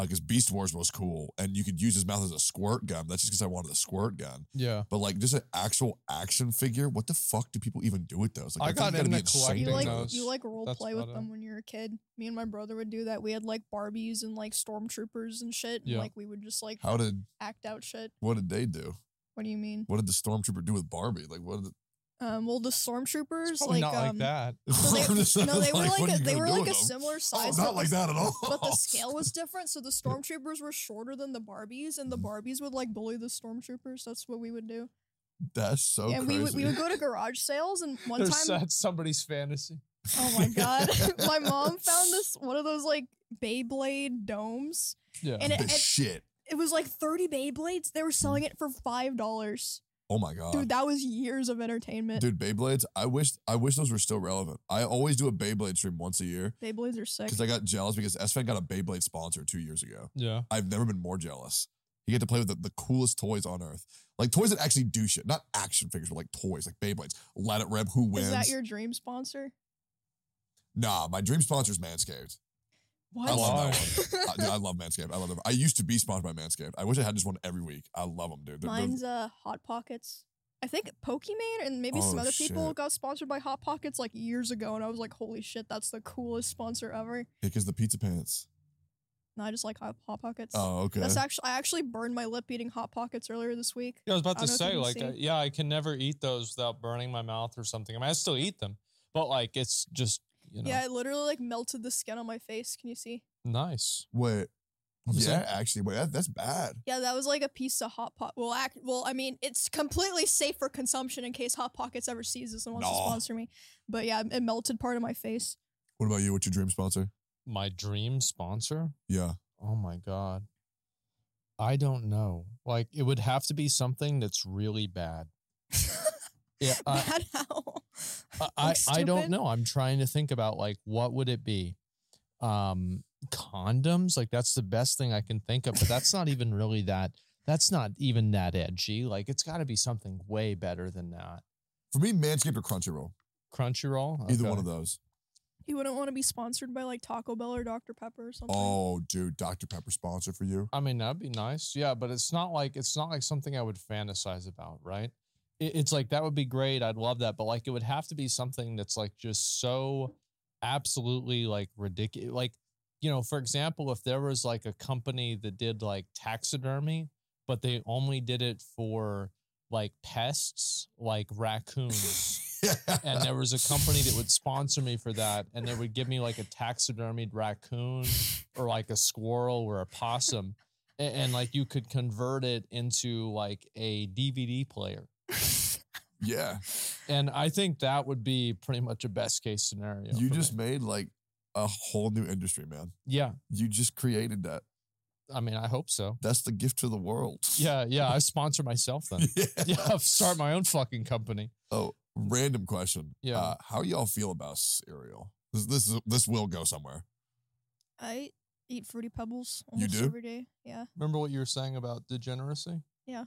Because Beast Wars was cool, and you could use his mouth as a squirt gun. That's just because I wanted a squirt gun. Yeah. But like, just an actual action figure. What the fuck do people even do with those? Like, I think got you gotta be into insane collecting you like those. you like role That's play with them it. when you're a kid. Me and my brother would do that. We had like Barbies and like stormtroopers and shit. And, Yeah. like we would just like How did act out shit. what did they do? What do you mean? What did the stormtrooper do with Barbie? Like, what did? the- Um, well, the stormtroopers like not um, like that. *laughs* So they, I'm just saying, no, they were like what a, they were like a them? similar Oh, size. not like the- that at all. *laughs* But the *laughs* scale was different, so the stormtroopers were shorter than the Barbies, and the Mm. Barbies would like bully the stormtroopers. That's what we would do. That's so and crazy. we would we would go to garage sales, and one There's time, that's somebody's fantasy. oh my god, my mom found this one of those like Beyblade domes, Yeah. and it, the it, shit. It was like thirty Beyblades. They were selling it for five dollars, Oh my god. dude. That was years of entertainment. Dude, Beyblades. I wish I wish those were still relevant. I always do a Beyblade stream once a year Beyblades are sick. because I got jealous because Esfand got a Beyblade sponsor two years ago. yeah. I've never been more jealous. You get to play with the, the coolest toys on earth, like toys that actually do shit, not action figures, but like toys, like Beyblades. Let it rip. Who wins? Is that your dream sponsor? nah, my dream sponsor is Manscaped. What? I love Why? that one. Uh, dude, I love Manscaped. I love them. I used to be sponsored by Manscaped. I wish I had just one every week. I love them, dude. They're- they're- Mine's uh Hot Pockets. I think Pokimane and maybe some Oh, other people shit. got sponsored by Hot Pockets like years ago, and I was like, "Holy shit, that's the coolest sponsor ever!" because the pizza pants. No, I just like Hot, Hot Pockets. Oh, okay. That's actually I actually burned my lip eating Hot Pockets earlier this week. Yeah, I was about I to don't know if say, you like, can uh, yeah, I can never eat those without burning my mouth or something. I mean, I still eat them, but like, it's just, you know, Yeah, it literally like melted the skin on my face. Can you see? nice. Wait, was yeah, that? actually, wait, that, that's bad. Yeah, that was like a piece of hot pot. Well, act. Well, I mean, it's completely safe for consumption in case Hot Pockets ever sees this and wants to No. sponsor me. But yeah, it melted part of my face. What about you? What's your dream sponsor? My dream sponsor? Yeah. Oh my god. I don't know. Like it would have to be something that's really bad. *laughs* Yeah, I, Bad how? I, I, don't know. I'm trying to think about like what would it be? Um condoms? Like that's the best thing I can think of, but that's not even really that that's not even that edgy. Like it's got to be something way better than that. For me, Manscaped or Crunchyroll. Crunchyroll? Either one of those. You wouldn't want to be sponsored by like Taco Bell or Dr Pepper or something. Oh, dude, Dr. Pepper sponsor for you. I mean, that'd be nice. Yeah, but it's not like it's not like something I would fantasize about, right? It, it's like that would be great. I'd love that, but like it would have to be something that's like just so absolutely like ridiculous. Like, you know, for example, if there was like a company that did like taxidermy, but they only did it for like pests, like raccoons. and there was a company that would sponsor me for that and they would give me like a taxidermied raccoon or like a squirrel or a possum and, and like you could convert it into like a dvd player yeah. and i think that would be pretty much a best case scenario You just me. made like a whole new industry, man. yeah You just created that. i mean i hope so That's the gift to the world. yeah yeah i *laughs* sponsor myself then yeah. *laughs* yeah I'll start my own fucking company Oh, random question. Yeah. Uh, how y'all feel about cereal? This this is this will go somewhere. I eat fruity pebbles You almost do? every day. Yeah. remember what you were saying about degeneracy Yeah.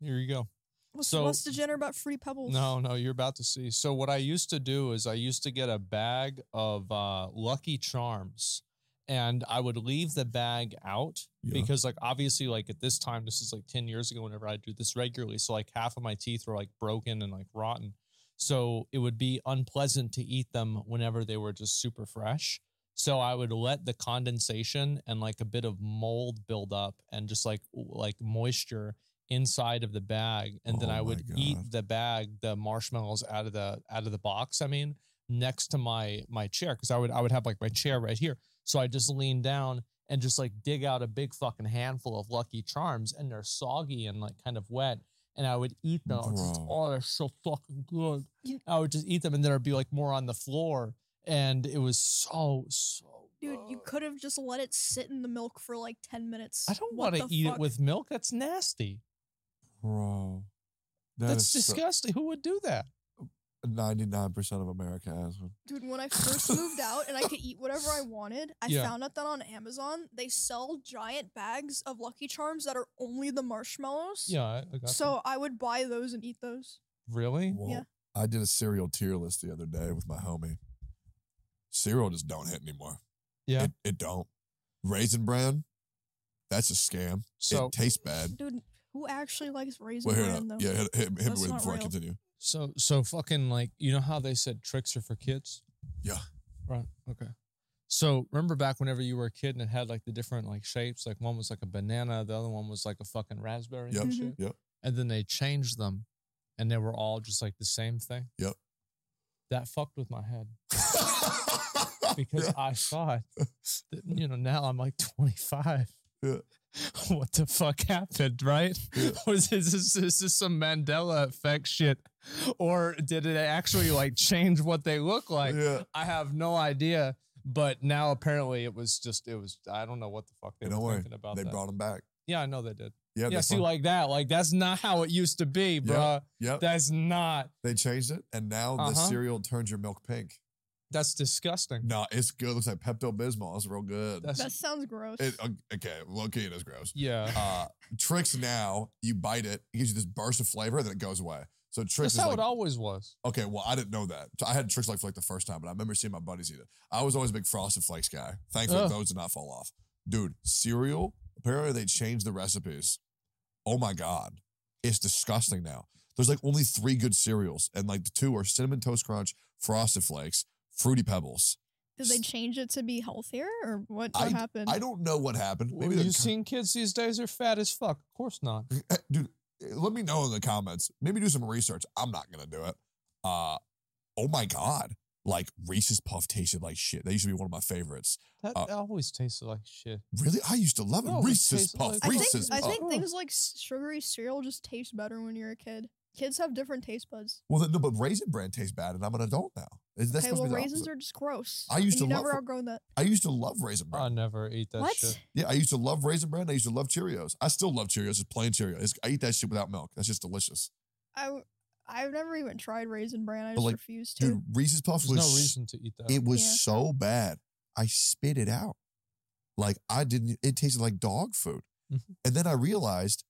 here you go What's, So- what's degenerate about free pebbles? No, no, you're about to see. So what I used to do is I used to get a bag of uh, Lucky Charms, and I would leave the bag out Yeah. because, like, obviously, like at this time, this is like ten years ago. Whenever I do this regularly, so like half of my teeth were like broken and like rotten, so it would be unpleasant to eat them whenever they were just super fresh. So I would let the condensation and like a bit of mold build up and just like like moisture inside of the bag and then Oh I my would eat the bag the marshmallows out of the out of the box I mean next to my my chair cuz I would I would have like my chair right here. So I just lean down and just like dig out a big fucking handful of lucky charms and they're soggy and like kind of wet and I would eat them. Just, oh they're so fucking good. You- I would just eat them and there'd be like more on the floor and it was so so Dude, you could have just let it sit in the milk for like 10 minutes. I don't want to eat fuck? it with milk. That's nasty Bro. That that's is so- disgusting who would do that 99% of America has one. Dude, when I first *laughs* moved out and I could eat whatever I wanted, I Yeah. found out that on Amazon they sell giant bags of Lucky Charms that are only the marshmallows. yeah I, I got So I would buy those and eat those. really Well, Yeah. I did a cereal tier list the other day with my homie. Cereal just don't hit anymore. yeah It, it don't. Raisin bran, that's a scam. so it tastes bad. Dude, who actually likes raisin Well, here, bran though? yeah, hit, hit, hit me with it not before I continue. So so fucking like you know how they said Trix are for kids? Yeah. Right. Okay. So remember back whenever you were a kid and it had like the different like shapes, like one was like a banana, the other one was like a fucking raspberry Yep. and Mhm. Yep. And then they changed them and they were all just like the same thing. Yep. That fucked with my head *laughs* because Yeah. I thought that, you know, now I'm like 25. Yeah. *laughs* What the fuck happened, right? *laughs* Was this, is this, is this some Mandela effect shit? Or did it actually like change what they look like? yeah. I have no idea. But now apparently it was just, it was, I don't know what the fuck they Hey, were worry. thinking about They that. brought them back. yeah, I know they did. Yeah, Yeah, see, fun. like that. Like that's not how it used to be, Yep. bruh. Yep. That's not. they changed it, and now the Uh-huh. cereal turns your milk pink. That's disgusting. No, it's good. looks like Pepto Bismol. It's real good. That's That sounds gross. It, uh, okay, low key, it is gross. yeah. Uh, Trix now, you bite it, it gives you this burst of flavor, then it goes away. So Trix That's is how like, it always was. okay, well, I didn't know that. So I had Trix like for like the first time, but I remember seeing my buddies eat it. I was always a big Frosted Flakes guy. Thankfully, Ugh. those did not fall off. Dude, cereal, apparently they changed the recipes. Oh my God. It's disgusting now. There's like only three good cereals, and like the two are Cinnamon Toast Crunch, Frosted Flakes, Fruity Pebbles. Did they change it to be healthier or what, what I- happened? I don't know what happened. Maybe Maybe you they're seen kids these days are fat as fuck. Of course not. *laughs* Eh, dude let me know in the comments maybe do some research i'm not gonna do it uh oh my god Like Reese's Puff tasted like shit. They used to be one of my favorites. That Uh, always tasted like shit. Really, I used to love it. No, it Reese's tastes Puff. like- I think, Reese's I think things like sugary cereal just taste better when you're a kid. Kids have different taste buds. Well, then, no, but raisin bran tastes bad, and I'm an adult now. Is that okay, supposed well, to be raisins opposite? are just gross. I used and to you love never ra- outgrown that. I used to love raisin I never eat that what? shit. Yeah, I used to love raisin bran. I used to love Cheerios. I still love Cheerios. It's plain Cheerios. I eat that shit without milk. That's just delicious. I I've never even tried raisin bran. I just like, refuse to. Dude, Reese's Puffs There's was no reason to eat that. It was Yeah. so bad. I spit it out. Like I didn't. It tasted like dog food. Mhm. And then I realized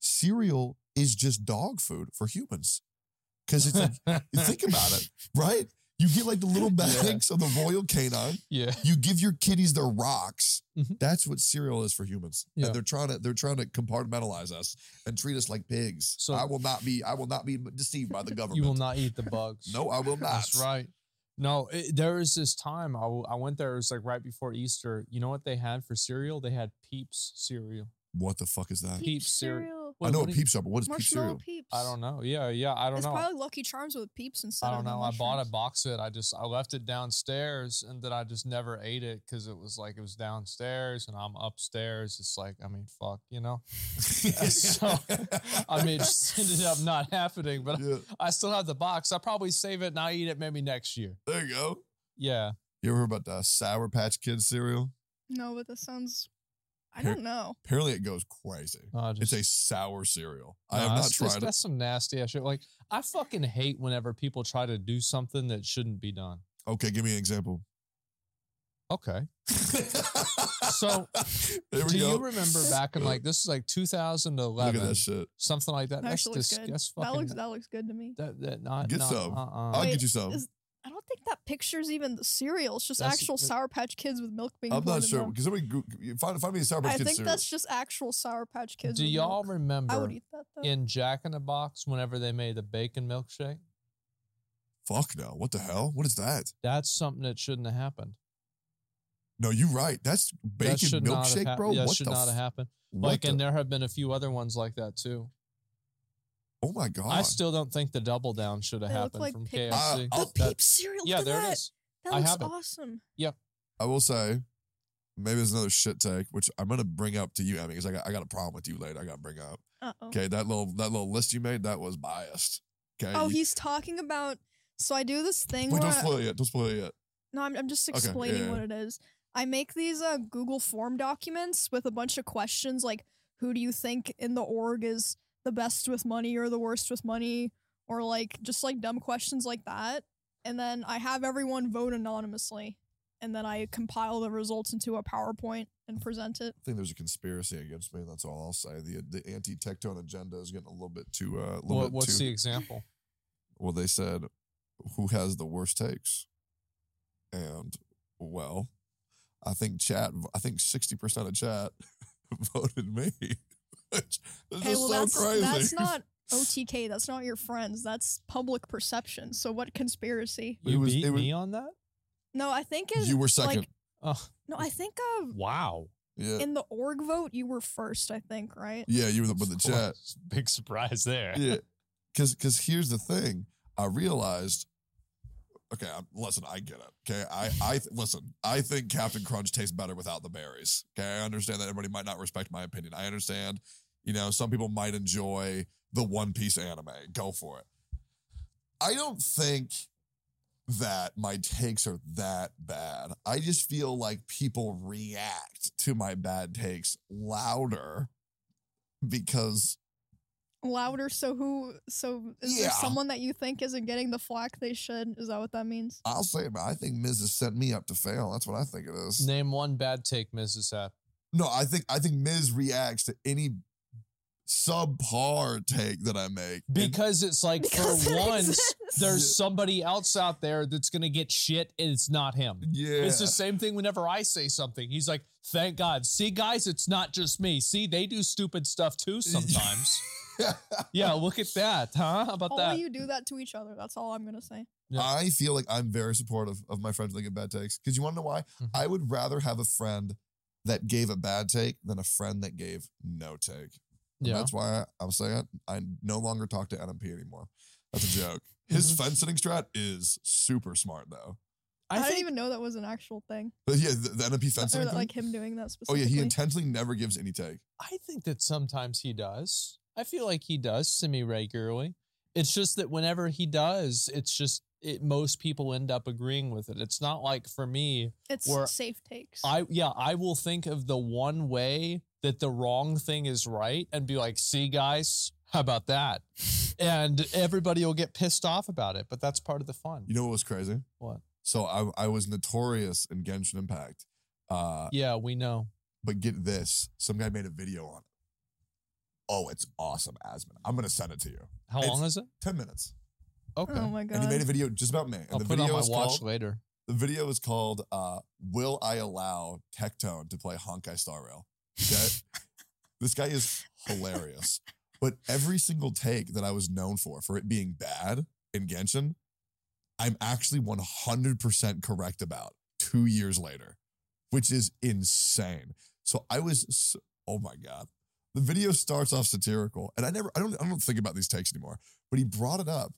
cereal is just dog food for humans. Because it's like *laughs* think about it, right? You get like the little Yeah. bags of the Royal Canin. yeah. You give your kitties their rocks. Mhm. That's what cereal is for humans. Yeah. And they're trying to they're trying to compartmentalize us and treat us like pigs. So- I will not be I will not be deceived by the government. *laughs* You will not eat the bugs. *laughs* No, I will not. That's right. No, it, there was this time I, I went there. It was like right before Easter. You know what they had for cereal? They had Peeps cereal. What the fuck is that? Peeps cereal. I know what do peeps are, but what is peep Marshmallow cereal? peeps. I don't know. Yeah, yeah. I don't It's know. It's probably Lucky Charms with peeps instead I don't know. I bought a box of it. I just I left it downstairs and then I just never ate it because it was like it was downstairs and I'm upstairs. It's like I mean, fuck, you know. *laughs* *laughs* so I mean, it just ended up not happening. But yeah, I still have the box. I'll probably save it and I eat it maybe next year. there you go. Yeah. You ever heard about the Sour Patch Kids cereal? No, but this sounds. I don't know. Apparently, it goes crazy. Uh, It's a sour cereal. I have not that's just- tried it. That's some nasty ass shit. Like I fucking hate whenever people try to do something that shouldn't be done. Okay, give me an example. Okay. So, *laughs* there we Do go. you remember back in like this is like 2011? Look 2011, at that shit. something like that? That That's actually looks dis- good. that's That looks that looks good to me. that, that not Get not, some. Uh-uh. I'll Wait, get you some. Is, I don't think that picture's even the cereal. It's just That's- actual it- Sour Patch Kids with milk being I'm not sure them. because somebody find find me a Sour Patch I Kids think cereal. that's just actual Sour Patch Kids. Do with y'all milk. remember I would eat that though. in Jack in the Box whenever they made the bacon milkshake? Fuck no. What the hell? What is that? That's something that shouldn't have happened. No, you're right. That's that bacon should not have milkshake, hap- bro. That what should the not have happened. what Like, the- and there have been a few other ones like that too. Oh my god. I still don't think the double down should have They look happened like from pickles. KFC. Uh, the That- Peep cereal. yeah, look at there that. it is. That I looks have it. awesome. I will say, maybe there's another shit take, which I'm gonna bring up to you, Emmy, because I got I got a problem with you later. I got to bring up. Uh oh. Okay, that little that little list you made that was biased. Okay. Oh, You- he's talking about. So I do this thing wait. where Don't I- spoil it yet. Don't spoil it yet. No, I'm, I'm just Okay, yeah, explaining yeah. what it is. I make these uh, Google form documents with a bunch of questions like who do you think in the org is the best with money or the worst with money or like just like dumb questions like that. And then I have everyone vote anonymously and then I compile the results into a PowerPoint and present it. I think there's a conspiracy against me. That's all I'll say. The the anti tectone agenda is getting a little bit too. Uh, a little What, bit what's too, the example? Well, they said, who has the worst takes? And well, I think chat. I think sixty percent of chat *laughs* voted me. Which is Okay, well so that's crazy. that's not *laughs* OTK, that's not your friends. That's public perception. So what conspiracy? It You was- beat it was- me on that? No, I think it, you were second. like Oh, no, I think of wow. yeah, in the org vote you were first, I think, right? yeah. You were the, with the chat. Big surprise there. yeah *laughs* because because here's the thing i realized okay I'm, listen i get it okay i i th- listen i think captain crunch tastes better without the berries okay i understand that everybody might not respect my opinion i understand you know some people might enjoy the one piece anime go for it i don't think that my takes are that bad i just feel like people react to my bad takes louder because Louder. So who? So is Yeah. there someone that you think isn't getting the flack they should? Is that what that means? I'll say it. I think Miz has set me up to fail. That's what I think it is. Name one bad take Mrs. Happ. No, I think I think Miz reacts to any subpar take that I make. And- Because it's like Because for it once exists. there's somebody else out there that's gonna get shit and it's not him. yeah, It's the same thing whenever I say something. He's like, thank God. See, guys, it's not just me. See, they do stupid stuff too *laughs* sometimes. *laughs* yeah, look at that, huh? How about All that? you do that to each other. That's all I'm gonna say. Yeah. I feel like I'm very supportive of my friends that get bad takes. Because you want to know why? Mhm. I would rather have a friend that gave a bad take than a friend that gave no take. And yeah. That's why I, I'm saying I no longer talk to NMP anymore. That's a joke. *laughs* His fence sitting strat is super smart though. I, I didn't even know that was an actual thing. But yeah, the, the NMP fence Or sitting that, thing. like him doing that specifically. oh yeah, he intentionally never gives any take. I think that sometimes he does. I feel like he does semi regularly. It's just that whenever he does, it's just it. Most people end up agreeing with it. It's not like for me. It's safe takes. I yeah, I will think of the one way that the wrong thing is right and be like, "See, guys, how about that?" And everybody will get pissed off about it, but that's part of the fun. You know what was crazy? What? So I I was notorious in Genshin Impact. Uh, Yeah, we know. but get this, some guy made a video on it. Oh, it's awesome, Asmon. I'm gonna send it to you. How It's- long is it? Ten minutes. Okay, oh my god. And he made a video just about me. And I'll the put it video on my is watch called later. the video is called uh, "Will I Allow Tectone to Play Honkai Star Rail?" Okay, this guy is hilarious. But every single take that I was known for, for it being bad in Genshin, I'm actually 100% correct about two years later, which is insane. So I was, oh my God. The video starts off satirical, and I never, I don't, I don't think about these takes anymore. But he brought it up,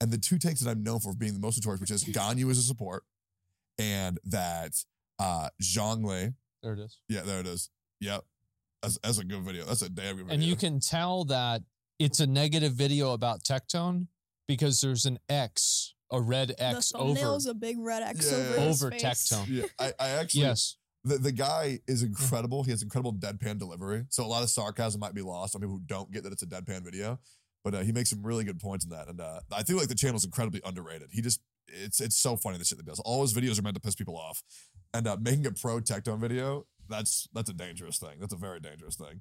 and the two takes that I'm known for being the most notorious, which is Ganyu as a support, and that uh Zhongli, There it is. yeah, there it is. Yep, that's, that's a good video. That's a damn good video. And you can tell that it's a negative video about Tectone because there's an X, a red the X thumbnail over is a big red X Yeah. over his over. Tectone. yeah, I, I actually, Yes. the, the guy is incredible. He has incredible deadpan delivery. So a lot of sarcasm might be lost on people who don't get that it's a deadpan video. But uh, he makes some really good points in that, and uh, I feel like the channel's incredibly underrated. He just it's it's so funny the shit that he does. All his videos are meant to piss people off, and uh, making a pro Tectone video that's that's a dangerous thing. That's a very dangerous thing.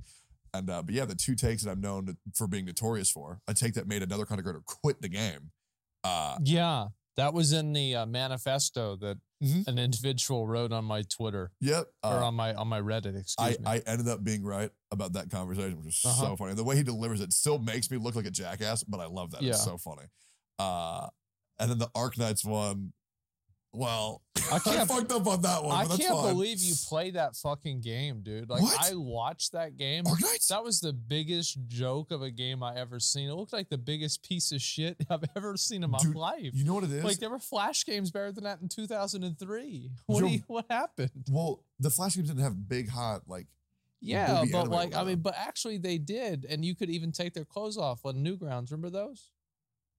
And uh, but yeah, the two takes that I'm known to, for being notorious for, a take that made another content creator quit the game. Uh, Yeah. That was in the uh, manifesto that Mhm. an individual wrote on my Twitter yep. or uh, on my on my Reddit. Excuse I, me. I ended up being right about that conversation, which is so Uh-huh. funny. The way he delivers it still makes me look like a jackass, but I love that. It's Yeah. so funny. Uh, and then the Arknights one, well, I *laughs* I, can't- fucked up on that one. I can't fine. believe you played that fucking game, dude. Like What? I watched that game. That was the biggest joke of a game I ever seen. It looked like the biggest piece of shit *laughs* I've ever seen in my Dude, life. You know what it is? Like there were flash games better than that in 2003. *laughs* What Yo- you, what happened? well, the Flash games didn't have big hot like. Yeah, but like I mean, but actually they did, and you could even take their clothes off on Newgrounds. Remember those?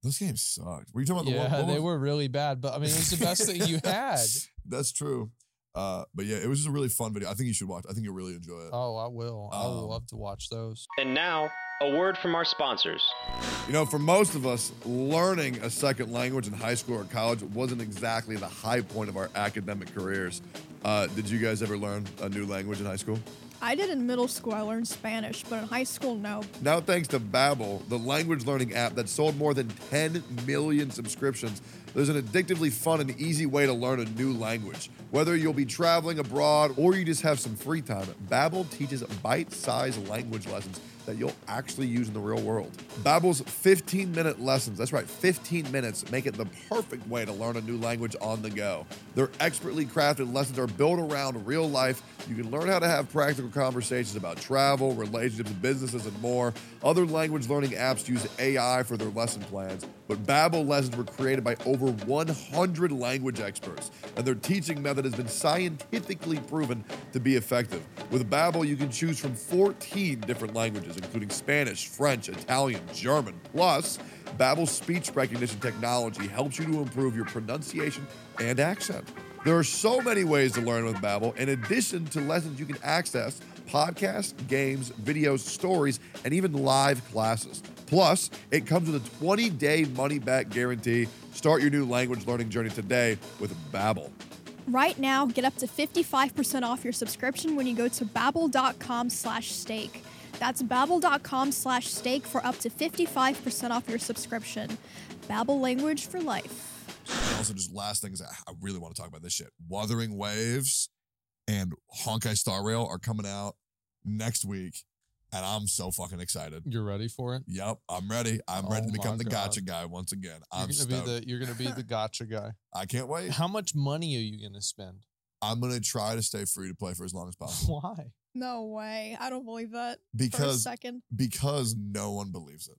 Those games sucked. Were you talking about the Yeah, one? what they were really bad, but I mean, it was the best thing you *laughs* had. That's true. Uh, but yeah, it was just a really fun video. I think you should watch. I think you'll really enjoy it. Oh, I will. I will Um, love to watch those. And now, a word from our sponsors. You know, for most of us, learning a second language in high school or college wasn't exactly the high point of our academic careers. Uh, did you guys ever learn a new language in high school? I did in middle school. I learned Spanish, but in high school, no. Now, thanks to Babbel, the language learning app that sold more than 10 million subscriptions, there's an addictively fun and easy way to learn a new language. Whether you'll be traveling abroad or you just have some free time, Babbel teaches bite-sized language lessons that you'll actually use in the real world. Babbel's 15-minute lessons, that's right, 15 minutes, make it the perfect way to learn a new language on the go. Their expertly crafted lessons are built around real life. You can learn how to have practical conversations about travel, relationships, businesses, and more. Other language learning apps use AI for their lesson plans, but Babbel lessons were created by over 100 language experts, and their teaching method has been scientifically proven to be effective. With Babbel, you can choose from 14 different languages, including Spanish, French, Italian, German. Plus, Babbel's speech recognition technology helps you to improve your pronunciation and accent. There are so many ways to learn with Babbel. In addition to lessons you can access, podcasts, games, videos, stories, and even live classes. Plus, it comes with a 20-day money-back guarantee. Start your new language learning journey today with Babbel. Right now, get up to 55% off your subscription when you go to babbel.com slash steak. That's babbel.com slash steak for up to 55% off your subscription. Babbel language for life. Also, just last things, I I really want to talk about this shit. Wuthering Waves and Honkai Star Rail are coming out next week, and I'm so fucking excited. You're ready for it. Yep, I'm ready. I'm ready Oh to become the God. gacha guy once again. You're I'm gonna stoked. be the you're gonna be the *laughs* gacha guy. I can't wait. How much money are you gonna spend? I'm gonna try to stay free to play for as long as possible *laughs* Why? No way. I don't believe that for a because second. because no one believes it.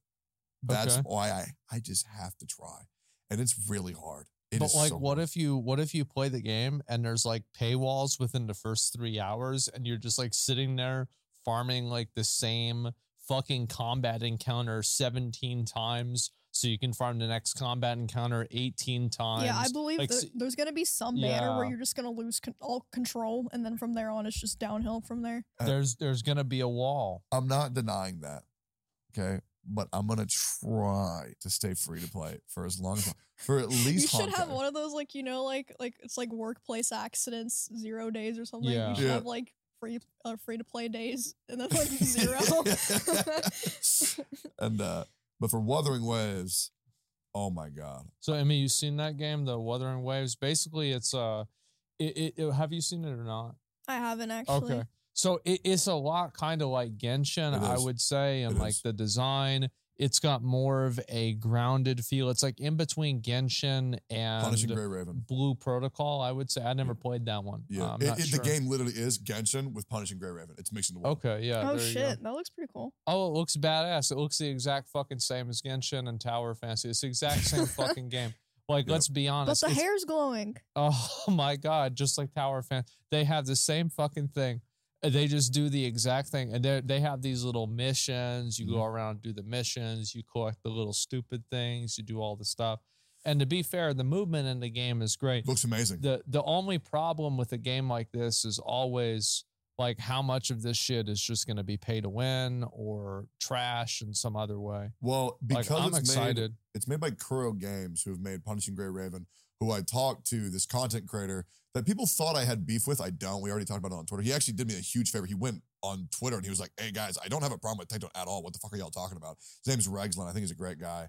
That's Okay. why I I just have to try, and it's really hard. It but is like, so what hard. if you what if you play the game and there's like paywalls within the first three hours, and you're just like sitting there farming like the same fucking combat encounter 17 times, so you can farm the next combat encounter 18 times. Yeah, I believe like, that there's gonna be some banner where you're just gonna lose con- all control, and then from there on, it's just downhill from there. there's there's gonna be a wall. I'm not denying that. Okay. But I'm gonna try to stay free to play for as long as for at least. *laughs* You least. should have Honkai. one of those, like you know, like like it's like workplace accidents, zero days or something. Yeah. You should Yeah. have like free uh, free to play days, and then like *laughs* zero. *laughs* and uh but for Wuthering Waves, oh my god. So, Emmy, you seen that game, the Wuthering Waves? Basically, it's uh, it, it, it- have you seen it or not? I haven't actually. Okay. So it, it's a lot kind of like Genshin, I would say, and It like is. the design. It's got more of a grounded feel. It's like in between Genshin and Punishing and Grey Raven. Blue Protocol. I would say I never played that one. Yeah. Uh, I'm It- not it- sure. The game literally is Genshin with Punishing Grey Raven. It's mixing the world. Okay, yeah. oh there you go. shit, that looks pretty cool. Oh, it looks badass. It looks the exact fucking same as Genshin and Tower Fantasy. It's the exact same *laughs* fucking game. Like, Yep. let's be honest. But the hair's glowing. Oh *laughs* my god, just like Tower Fan, they have the same fucking thing. They just do the exact thing, and they they have these little missions. You go Mm-hmm. around, do the missions. You collect the little stupid things. You do all the stuff. And to be fair, the movement in the game is great. Looks amazing. the The only problem with a game like this is always like how much of this shit is just going to be pay to win or trash in some other way. well, because Like I'm it's excited. made it's made by Kuro Games, who have made Punishing Grey Raven, who I talked to, this content creator that people thought I had beef with. I don't. We already talked about it on Twitter. He actually did me a huge favor. He went on Twitter and he was like, Hey guys, I don't have a problem with Tectone at all. What the fuck are y'all talking about? His name's Regslin. I think he's a great guy.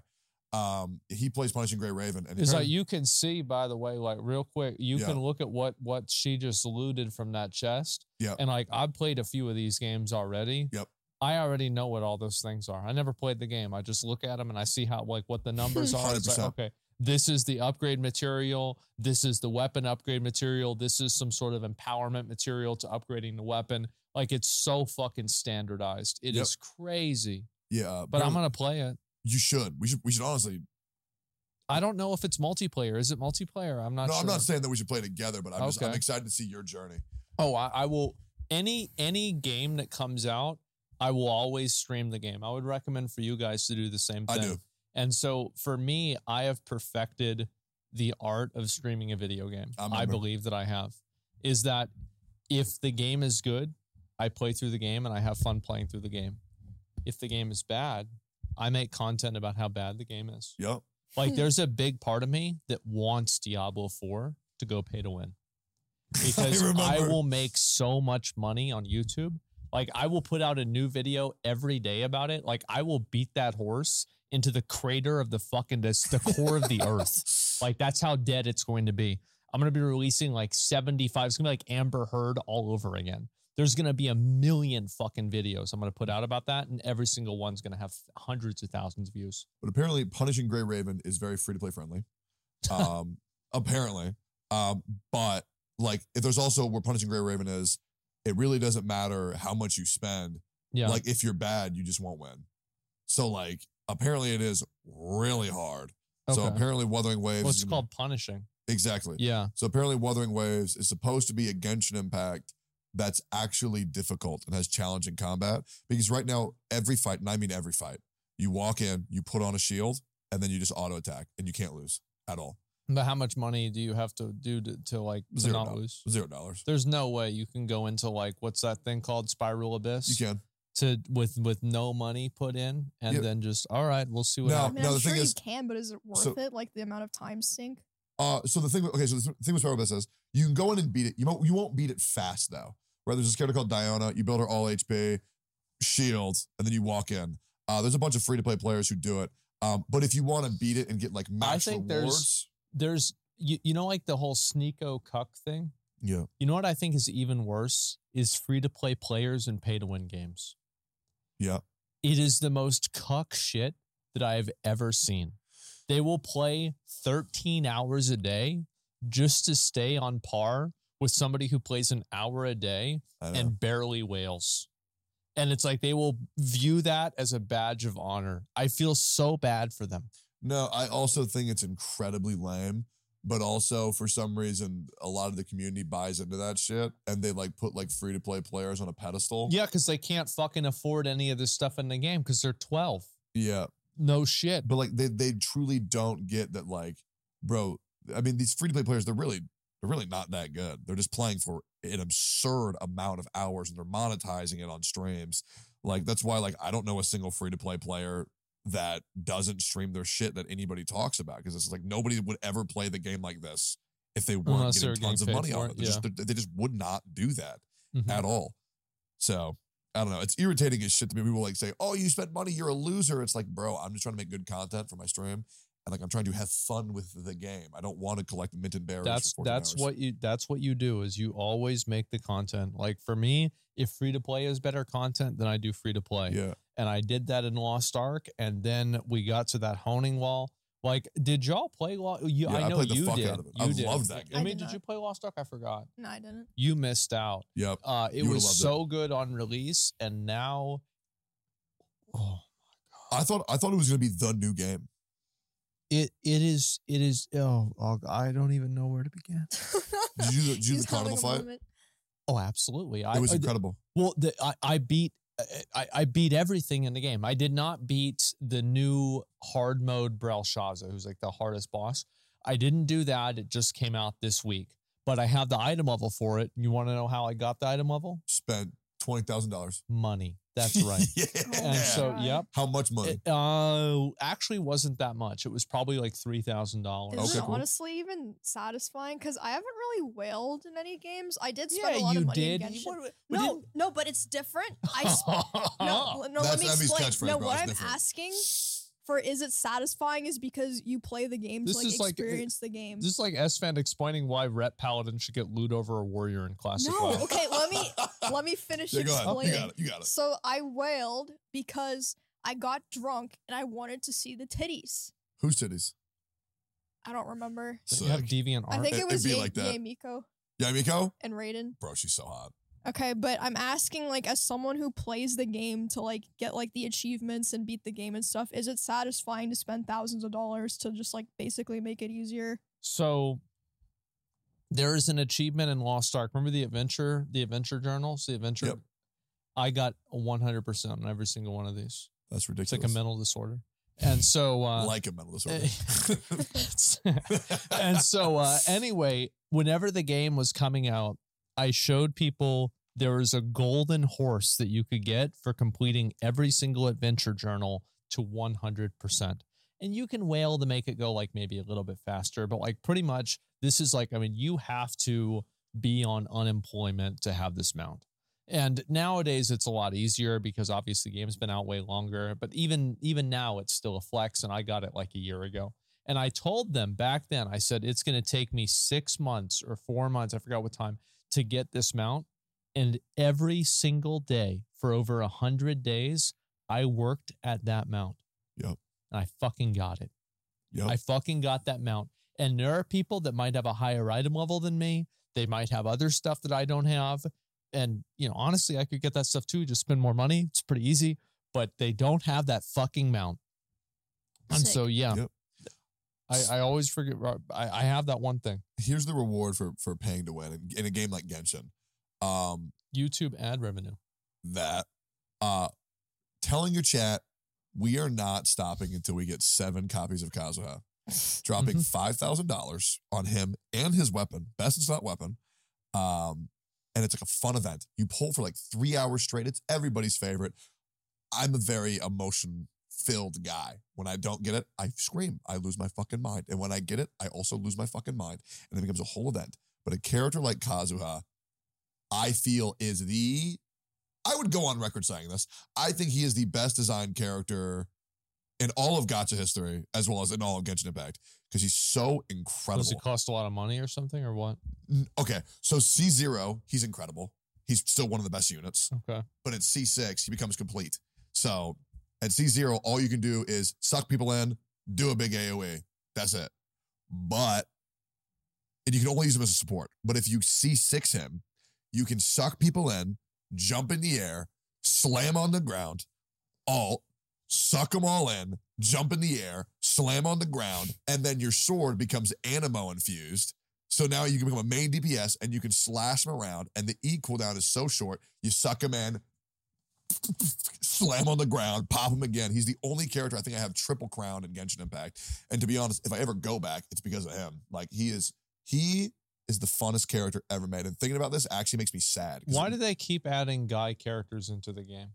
Um, he plays Punishing Grey Raven. And Is that you can see, by the way, like real quick, you Yeah. can look at what what she just looted from that chest. Yep. And like I've played a few of these games already. Yep. I already know what all those things are. I never played the game. I just look at them and I see how like what the numbers *laughs* are. It's like okay, this is the upgrade material. This is the weapon upgrade material. This is some sort of empowerment material to upgrading the weapon. Like it's so fucking standardized. It is Yep. crazy. yeah, uh, But I'm gonna play it. you should. We should we should honestly I don't know if it's multiplayer. Is it multiplayer? I'm not no, sure. I'm not saying that we should play together, but I'm just I'm excited to see your journey. Oh, I, I will. Any any game that comes out, I will always stream the game. I would recommend for you guys to do the same I thing. do. And so for me, I have perfected the art of streaming a video game. I'm I a- believe that I have. Is that if the game is good, I play through the game and I have fun playing through the game. If the game is bad, I make content about how bad the game is. Yep. Like *laughs* there's a big part of me that wants Diablo 4 to go pay to win. *laughs* Because I, remember. will make so much money on YouTube. Like I will put out a new video every day about it. Like I will beat that horse into the crater of the fucking this, the core of the *laughs* earth. Like that's how dead it's going to be. I'm gonna be releasing like 75. It's gonna be like Amber Heard all over again. There's gonna be a million fucking videos I'm gonna put out about that, and every single one's gonna have hundreds of thousands of views. But apparently, Punishing Grey Raven is very free to play friendly. *laughs* Um, apparently, um, but like, if there's also where Punishing Grey Raven is, it really doesn't matter how much you spend. Yeah. Like, if you're bad, you just won't win. So, like, apparently, it is really hard. So Okay. apparently, Wuthering Waves. Well, is it's gonna- called punishing. exactly. Yeah. So apparently, Wuthering Waves is supposed to be a Genshin Impact that's actually difficult and has challenging combat. Because right now, every fight, and I mean every fight, you walk in, you put on a shield, and then you just auto attack, and you can't lose at all. But how much money do you have to do to, to like to Zero not dollars. lose? Zero dollars. There's no way you can go into like what's that thing called Spiral Abyss You can. To with with no money put in and Yeah. then just all right, we'll see what No, I happens. mean, no, I'm the sure thing you is- can, but is it worth so- it? Like the amount of time sink? Uh, so the thing, okay, so the thing with Spiral Abyss is you can go in and beat it. You won't, you won't beat it fast though. Right? There's this character called Diona. You build her all HP, shields, and then you walk in. Uh, there's a bunch of free to play players who do it. Um, but if you want to beat it and get like max think there's- rewards, There's you, you know like the whole Sneako cuck thing? yeah, You know what I think is even worse is free to play players and pay to win games. Yeah. It is the most cuck shit that I have ever seen. They will play 13 hours a day just to stay on par with somebody who plays an hour a day and barely whales. And it's like they will view that as a badge of honor. I feel so bad for them. No, I also think it's incredibly lame. But also, for some reason, a lot of the community buys into that shit, and they like put like free to play players on a pedestal. Yeah, because they can't fucking afford any of this stuff in the game because they're 12. yeah. No shit. But like, they they truly don't get that. Like, bro, I mean, these free to play players, they're really they're really not that good. They're just playing for an absurd amount of hours, and they're monetizing it on streams. Like, that's why like I don't know a single free to play player that doesn't stream their shit that anybody talks about because it's like nobody would ever play the game like this if they weren't Unless getting tons of money on it. it, They, just, they just would not do that Mhm. at all. So I don't know. It's irritating as shit to me. People like say, "Oh, you spent money, you're a loser." It's like, bro, I'm just trying to make good content for my stream, and like I'm trying to have fun with the game. I don't want to collect mint and berries. That's that's hours. what you that's what you do is you always make the content. Like for me, if free to play is better content, then I do free to play. Yeah, And I did that in Lost Ark, and then we got to that honing wall. Like, did y'all play Lost? You, Yeah, I I know played the you fuck did. out of it. You I did. loved that game. I I mean, did did you play Lost Ark? I forgot. No, I didn't. You missed out. yep. Uh, it You was loved it. so good on release, and now, oh, I thought I thought it was gonna be the new game. it it is it is. Oh, oh, I don't even know where to begin. Did *laughs* you, did you do the carnival fight? moment. Oh, absolutely. I It was I- incredible. Well, the, I, I beat I, I beat everything in the game. I did not beat the new hard mode Brelshaza, who's like the hardest boss. I didn't do that. It just came out this week, but I have the item level for it. You want to know how I got the item level? Spent twenty thousand dollars. Money. That's right. *laughs* yeah. and so, yep. How much money? It, uh, actually wasn't that much. It was probably like three thousand dollars. Is Okay, it cool. honestly even satisfying? Because I haven't really whaled in any games. I did Yeah, spend a lot you of money did. in You- what- what no, didn't- no, but it's different. I sp- *laughs* no, no. That's let me Emmy's explain. catchphrase, no, what I'm different. asking for is it satisfying is because you play the game to like is like- experience the game. This is like Esfand explaining why Ret Paladin should get loot over a warrior in classic. no, WoW. okay. Let me *laughs* let me finish Yeah, go ahead. You explaining. got it. You got it. So I whaled because I got drunk and I wanted to see the titties. Whose titties? I don't remember. You have Sick. deviant art. I think It- it it'd was be Ye- like that. Yae Miko Yeah, Miko. and Raiden. Bro, she's so hot. Okay, but I'm asking like as someone who plays the game to like get like the achievements and beat the game and stuff, is it satisfying to spend thousands of dollars to just like basically make it easier? So there is an achievement in Lost Ark. Remember the adventure, the adventure journals, the adventure. Yep. I got one hundred percent on every single one of these. That's It's ridiculous. like a mental disorder, and so uh, *laughs* like a mental disorder. *laughs* *laughs* and so uh, anyway, whenever the game was coming out, I showed people there was a golden horse that you could get for completing every single adventure journal to 100%. And you can whale to make it go like maybe a little bit faster, but like pretty much this is like, I mean, you have to be on unemployment to have this mount. And nowadays it's a lot easier because obviously the game's been out way longer, but even even now it's still a flex and I got it like a year ago. And I told them back then, I said, it's going to take me six months or four months, I forgot what time, to get this mount. And every single day for over a hundred days, I worked at that mount. Yep. And I fucking got it. Yep. I fucking got that mount. And there are people that might have a higher item level than me. They might have other stuff that I don't have. And, you know, honestly, I could get that stuff too, just spend more money. It's pretty easy, but they don't have that fucking mount. And Sick. so, yeah, Yep. I, I always forget. I, I have that one thing Here's the reward for for paying to win in, in a game like Genshin. Um, YouTube ad revenue. that uh, telling your chat we are not stopping until we get seven copies of Kazuha. *laughs* Dropping five thousand dollars on him and his weapon, best it's not weapon. Um, and it's like a fun event. You pull for like three hours straight. It's everybody's favorite. I'm a very emotion filled guy. When I don't get it, I scream. I lose my fucking mind. And when I get it, I also lose my fucking mind. And it becomes a whole event. But a character like Kazuha, I feel is the I would go on record saying this. I think he is the best designed character in all of Gacha history, as well as in all of Genshin Impact, because he's so incredible. Does it cost a lot of money or something or what? Okay, so C zero, he's incredible. He's still one of the best units. Okay. But at C six, he becomes complete. So at C zero, all you can do is suck people in, do a big AOE. That's it. But and you can only use him as a support. But if you C six him, you can suck people in, jump in the air, slam on the ground, alt, suck them all in, jump in the air, slam on the ground, and then your sword becomes anemo infused. So now you can become a main DPS and you can slash them around, and the E cooldown is so short. You suck them in, slam on the ground, pop him again. He's the only character I think I have triple crown in Genshin Impact. And to be honest, if I ever go back, it's because of him. Like he is, he is the funnest character ever made. And thinking about this actually makes me sad. Why do they keep adding guy characters into the game?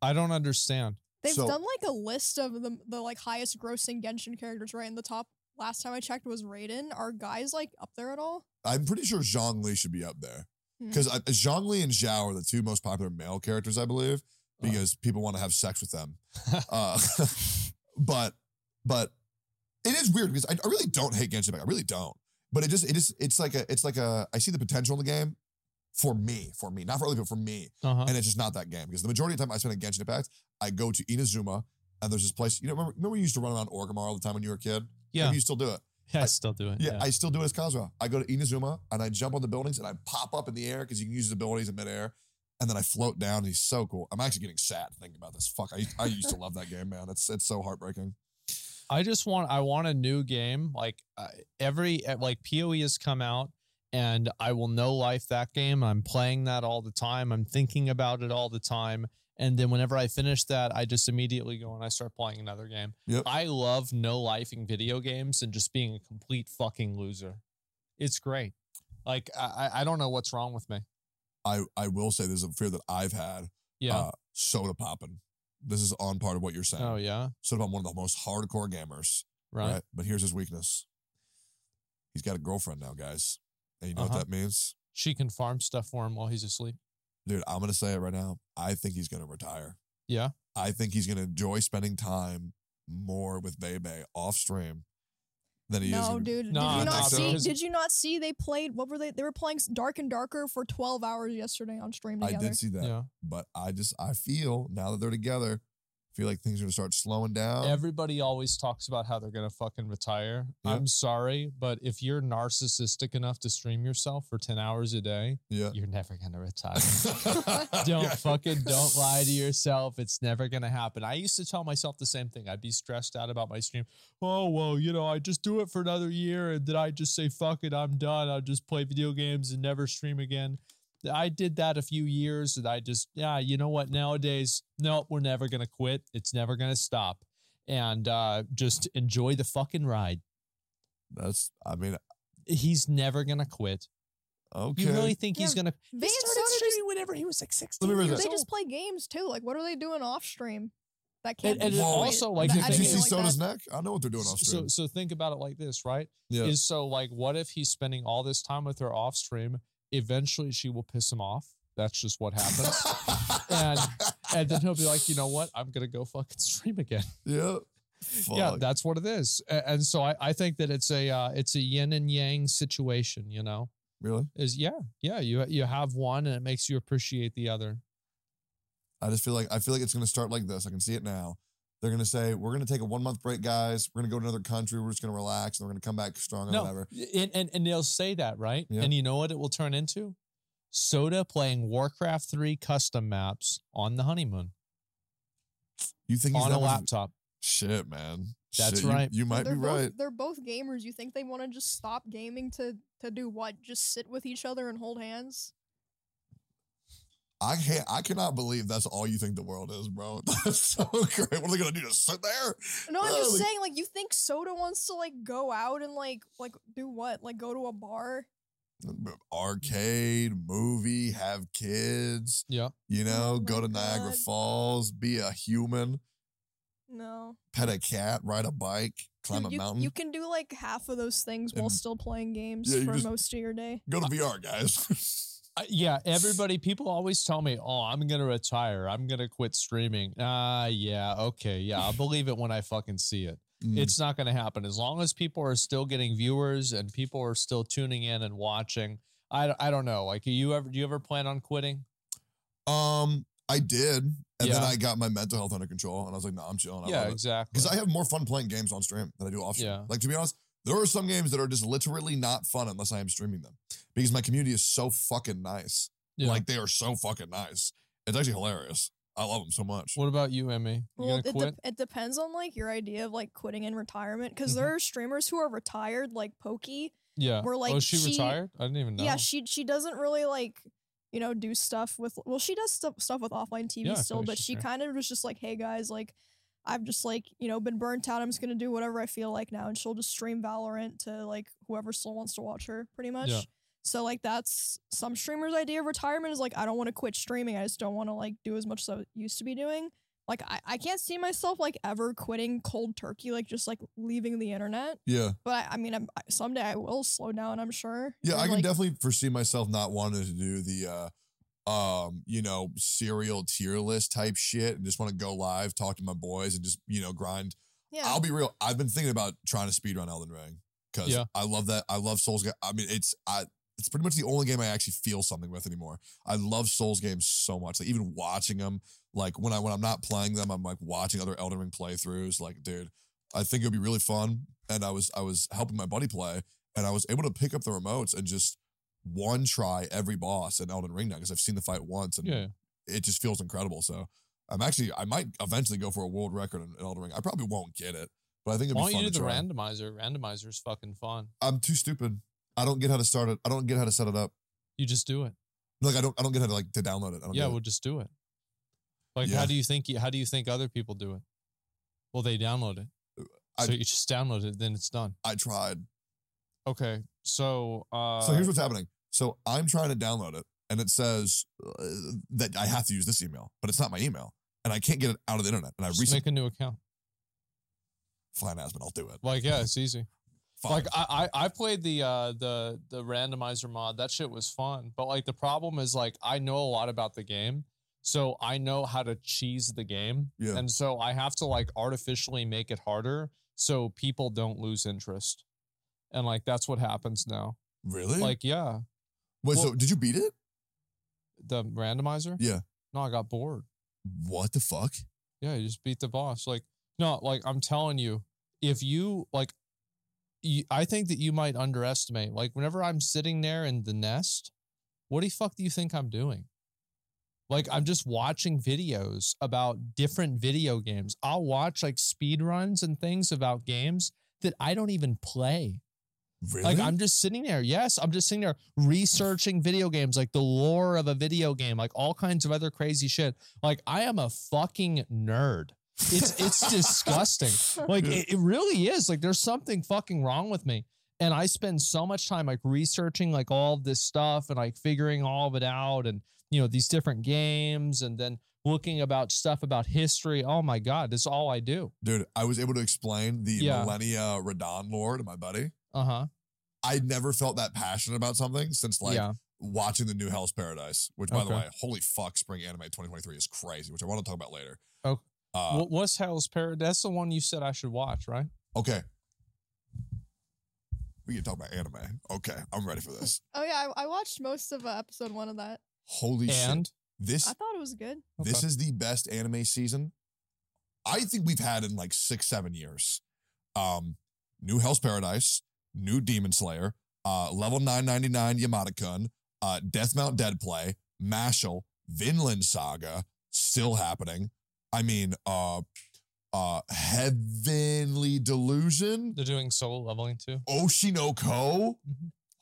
I don't understand. They've So- done like a list of the the like highest grossing Genshin characters, right? In the top last time I checked was Raiden. Are guys like up there at all? I'm pretty sure Zhongli should be up there Hmm. because Zhongli and Xiao are the two most popular male characters, I believe, Because people want to have sex with them. *laughs* uh, *laughs* but but it is weird because I, I really don't hate Genshin Impact. I really don't. But it just it just it's like a it's like a I see the potential in the game for me for me not for other people for me Uh-huh. and it's just not that game because the majority of the time I spend in Genshin Impact I go to Inazuma and there's this place you know remember, remember you used to run around Orgrimmar all the time when you were a kid Yeah. Maybe you still do it Yeah, I still do it. yeah, I still do it as Kazuha. I go to Inazuma and I jump on the buildings and I pop up in the air because you can use his abilities in midair. And then I float down. And he's so cool. I'm actually getting sad thinking about this. Fuck, I, I used to love that game, man. It's it's so heartbreaking. I just want I want a new game. Like uh, every like PoE has come out and I will no life that game. I'm playing that all the time. I'm thinking about it all the time. And then whenever I finish that, I just immediately go and I start playing another game. Yep. I love no lifing video games and just being a complete fucking loser. It's great. Like I- I don't know what's wrong with me. I, I will say there's a fear that I've had. Yeah. Uh, soda popping. This is on part of what you're saying. oh yeah. Soda Pop, one of the most hardcore gamers. Right. Right. But here's his weakness. He's got a girlfriend now, guys. And you know Uh-huh. what that means? She can farm stuff for him while he's asleep. Dude, I'm gonna say it right now. I think he's gonna retire. Yeah. I think he's gonna enjoy spending time more with Veibae off stream than he is. No, in- dude. Did you nah, not see? because- Did you not see? They played. What were they? They were playing Dark and Darker for twelve hours yesterday on stream I did see that, Yeah. but I just I feel now that they're together, I feel like things are gonna start slowing down. Everybody always talks about how they're gonna fucking retire. Yeah. I'm sorry, but if you're narcissistic enough to stream yourself for 10 hours a day, yeah. you're never gonna retire. *laughs* *laughs* don't Yeah. fucking don't lie to yourself. It's never gonna happen. I used to tell myself the same thing. I'd be stressed out about my stream. Oh well, you know, I just do it for another year and then I just say fuck it, I'm done. I'll just play video games and never stream again. I did that a few years and I just, yeah, you know what? Nowadays, no, we're never gonna quit. It's never gonna stop. And uh just enjoy the fucking ride. That's I mean, He's never gonna quit. okay. You really think he's gonna They he started Soda just- streaming whenever he was like 16 Let me years. They old. just play games too. Like, what are they doing off stream? That can't. And- and also, like, That- I Did you see like Soda's that- neck? I know what they're doing off so stream. so think about it like this, right? yeah. Is so like what if he's spending all this time with her off stream? Eventually she will piss him off. That's just what happens. *laughs* and and then he'll be like, you know what? I'm gonna go fucking stream again. *laughs* yeah. Yeah, that's what it is. And so I, I think that it's a uh, it's a yin and yang situation, you know. really. Is yeah, yeah, you you have one and it makes you appreciate the other. I just feel like I feel like it's gonna start like this. I can see it now. They're gonna say we're gonna take a one month break, guys. We're gonna go to another country. We're just gonna relax, and we're gonna come back strong or No, whatever. and, and and they'll say that, right? Yeah. And you know what it will turn into? Soda playing Warcraft 3 custom maps on the honeymoon You think he's on that a much- laptop. Shit, man. That's Shit, you- right. You, might they're be both, right. They're both gamers. You think they want to just stop gaming to to do what? Just sit with each other and hold hands? I can't. I cannot believe that's all you think the world is, bro. *laughs* That's so great. What are they gonna do? Just sit there? No, I'm Oh, just like- saying. Like, you think Soda wants to like go out and like like do what? Like go to a bar? Arcade, movie, have kids. Yeah. You oh know, Oh go my to Niagara Falls, be a human, No. pet a cat, ride a bike, climb Dude, a you, mountain. you can do like half of those things while still playing games Yeah, for most of your day. go to VR, guys. *laughs* Uh, yeah, everybody, people always tell me, oh, I'm going to retire. I'm going to quit streaming. Ah, yeah, okay. Yeah, I'll *laughs* believe it when I fucking see it. Mm. It's not going to happen. As long as people are still getting viewers and people are still tuning in and watching, I, I don't know. Like, you ever, do you ever plan on quitting? Um, I did, and then I got my mental health under control, and I was like, "No, I'm chilling." I yeah, exactly. because I have more fun playing games on stream than I do off stream. Yeah. Like to be honest, there are some games that are just literally not fun unless I am streaming them because my community is so fucking nice. Yeah. Like they are so fucking nice. It's actually hilarious. I love them so much. What about you, Emmy? You Well, gonna it, de- it depends on like your idea of like quitting in retirement because Mhm. there are streamers who are retired, like Pokey. yeah. where, oh, like, is she, she- retired? I didn't even know. Yeah, she she doesn't really like you know do stuff with well she does stuff stuff with offline TV Yeah, still, but she's she kind of was just like, hey guys, like I've just like you know been burnt out. I'm just gonna do whatever I feel like now, and she'll just stream Valorant to like whoever still wants to watch her, pretty much. Yeah. So like that's some streamers' idea of retirement is like I don't want to quit streaming. I just don't want to like do as much as I used to be doing. Like I, I can't see myself like ever quitting cold turkey, like just like leaving the internet. Yeah. But I, I mean, I'm, someday I will slow down. I'm sure. Yeah, And, I can like, definitely foresee myself not wanting to do the uh um, you know, serial tier list type shit and just want to go live, talk to my boys and just, you know, grind. Yeah. I'll be real. I've been thinking about trying to speedrun Elden Ring because Yeah. I love that. I love Souls. ga- I mean, it's I. It's pretty much the only game I actually feel something with anymore. I love Souls games so much. Like even watching them, like when I when I'm not playing them, I'm like watching other Elden Ring playthroughs. Like, dude, I think it would be really fun. And I was I was helping my buddy play, and I was able to pick up the remotes and just one try every boss in Elden Ring now because I've seen the fight once and Yeah. it just feels incredible. So I'm actually I might eventually go for a world record in Elden Ring. I probably won't get it, but I think it'd Why be fun you to do the try. randomizer? is fucking fun. I'm too stupid. I don't get how to start it. I don't get how to set it up. You just do it. Like I don't I don't get how to like to download it. I don't Yeah, we'll just do it. Like, Yeah. how do you think? You, how do you think other people do it? Well, they download it. I- so you just download it, then it's done. I tried. Okay, so uh, So here's what's happening. So I'm trying to download it, and it says uh, that I have to use this email, but it's not my email, and I can't get it out of the internet. And I just recently, make a new account. fine, Asmon, I'll do it. Like, yeah, *laughs* it's easy. Fine. Like I, I I played the uh the the randomizer mod. That shit was fun. But like the problem is like I know a lot about the game. So I know how to cheese the game. Yeah. And so I have to like artificially make it harder so people don't lose interest. And like that's what happens now. really? Like, yeah. Wait, so did you beat it? The randomizer? Yeah. No, I got bored. What the fuck? Yeah, you just beat the boss. Like, no, like I'm telling you, if you like, you, I think that you might underestimate. Like, whenever I'm sitting there in the nest, what the fuck do you think I'm doing? Like, I'm just watching videos about different video games. I'll watch like speed runs and things about games that I don't even play. Really? Like I'm just sitting there. Yes, I'm just sitting there researching video games, like the lore of a video game, like all kinds of other crazy shit. Like I am a fucking nerd. It's it's *laughs* disgusting. Like it, it really is. Like there's something fucking wrong with me. And I spend so much time like researching like all this stuff and like figuring all of it out and you know these different games and then looking about stuff about history. Oh my god, that's all I do. Dude, I was able to explain the Yeah. Malenia Radahn lore to my buddy. Uh huh. I'd never felt that passionate about something since like yeah. watching the new Hell's Paradise, which by the way, holy fuck, Spring Anime 2023 is crazy, which I want to talk about later. Oh. Uh, what's Hell's Paradise? That's the one you said I should watch, right? okay. We can talk about anime. Okay, I'm ready for this. *laughs* Oh yeah, I, I watched most of uh, episode one of that. Holy And shit. This I thought it was good. This Okay. is the best anime season I think we've had in like six, seven years. Um, new Hell's Paradise, new Demon Slayer, uh, level 999 Yamada-kun, uh, Death Mount Dead Play, Mashle, Vinland Saga, still happening. I mean, uh, uh, Heavenly Delusion, they're doing solo leveling too. Oshi no Ko.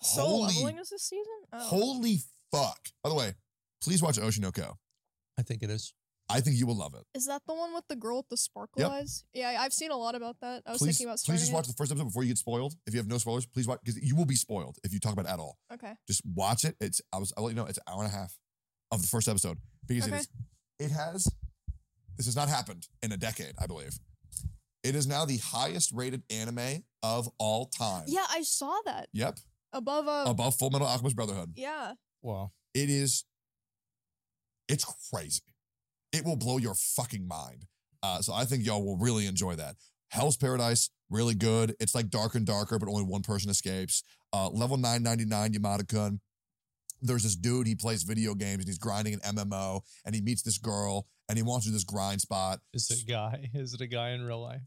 Solo Holy, leveling is this season? Oh. holy fuck. By the way, please watch Oshi no Ko. I think it is. I think you will love it. Is that the one with the girl with the sparkle Yep. eyes? Yeah, I've seen a lot about that. I was please, thinking about please starting just it. watch the first episode before you get spoiled. If you have no spoilers, please watch because you will be spoiled if you talk about it at all. Okay. Just watch it. It's I was I'll let you know it's an hour and a half of the first episode because it Okay. is it has this has not happened in a decade, I believe. It is now the highest rated anime of all time. Yeah, I saw that Yep. above uh Above Full Metal Alchemist Brotherhood. yeah. Wow. It is it's crazy. It will blow your fucking mind. Uh, so I think y'all will really enjoy that. Hell's Paradise, really good. It's like darker and darker, but only one person escapes. Uh, level 999 Yamada-kun. There's this dude, he plays video games and he's grinding an MMO and he meets this girl and he wants to do this grind spot. Is it a guy? Is it a guy in real life?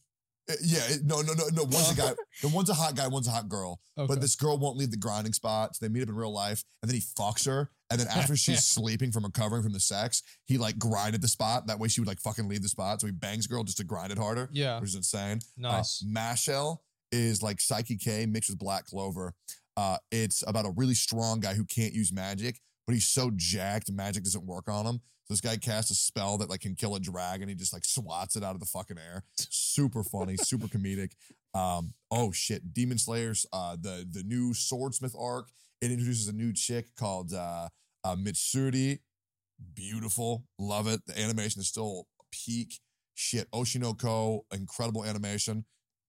Uh, Yeah, no, no, no, no. One's a guy, *laughs* the one's a hot guy, one's a hot girl. Okay. But this girl won't leave the grinding spot. So they meet up in real life and then he fucks her And then after she's *laughs* sleeping from recovering from the sex, he like grinded the spot. That way she would like fucking leave the spot. So he bangs girl just to grind it harder, Yeah. which is insane. Nice. Uh, Mashle is like Saiki K mixed with Black Clover. Uh, it's about a really strong guy who can't use magic, but he's so jacked, magic doesn't work on him. So this guy casts a spell that like can kill a dragon. He just like swats it out of the fucking air. Super funny, super comedic. Um, oh shit, Demon Slayers, uh, the the new Swordsmith arc. It introduces a new chick called uh, uh Mitsuri. Beautiful, love it. The animation is still peak shit. Oshi no Ko, incredible animation.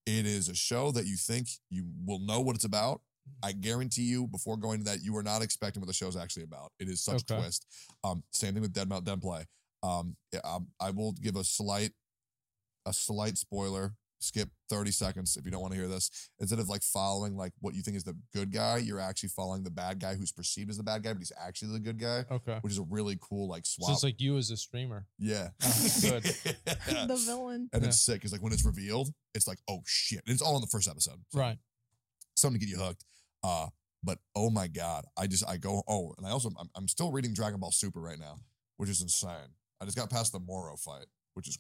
It is a show that you think you will know what it's about. I guarantee you, before going to that, you are not expecting what the show's actually about. It is such a twist. Um, same thing with Dead Mount Death Play. Um, um, I will give a slight, a slight spoiler. Skip thirty seconds if you don't want to hear this. Instead of like following like what you think is the good guy, you're actually following the bad guy who's perceived as the bad guy, but he's actually the good guy, Okay. which is a really cool like swap. So it's like you as a streamer. yeah, *laughs* good. *laughs* the villain. and Yeah. it's sick. It's like when it's revealed, it's like oh shit. And it's all in the first episode. So Right. Something to get you hooked. Uh, but oh my god, I just I go oh, and I also I'm, I'm still reading Dragon Ball Super right now, which is insane. I just got past the Moro fight, which is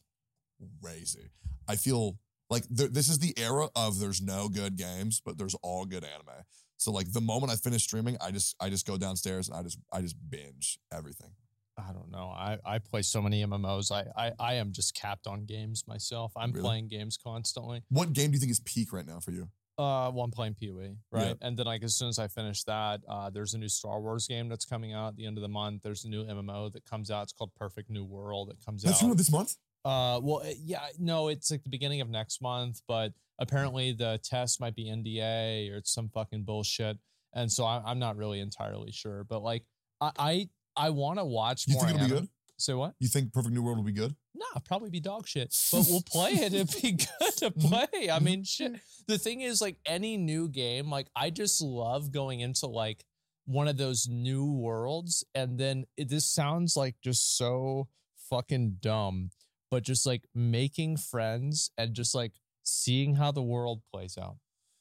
crazy. I feel like th- this is the era of there's no good games, but there's all good anime. So like the moment I finish streaming, I just I just go downstairs and I just I just binge everything. I don't know. I, I play so many MMOs. I, I I am just capped on games myself. I'm Really? playing games constantly. What game do you think is peak right now for you? Uh, one playing PoE, right? And then like as soon as I finish that, uh, there's a new Star Wars game that's coming out at the end of the month. There's a new MMO that comes out. It's called Perfect New World. That comes That's out. from this month. Uh, well, uh, yeah, no, it's like the beginning of next month, but apparently the test might be NDA or it's some fucking bullshit, and so I, I'm not really entirely sure. But like, I I, I want to watch You more. think it'll be good? Say what? You think Perfect New World will be good? Nah, probably be dog shit, but we'll play it. It'd be *laughs* good to play. I mean, shit. The thing is, like any new game, like I just love going into like one of those new worlds, and then it, this sounds like just so fucking dumb, but just like making friends and just like seeing how the world plays out.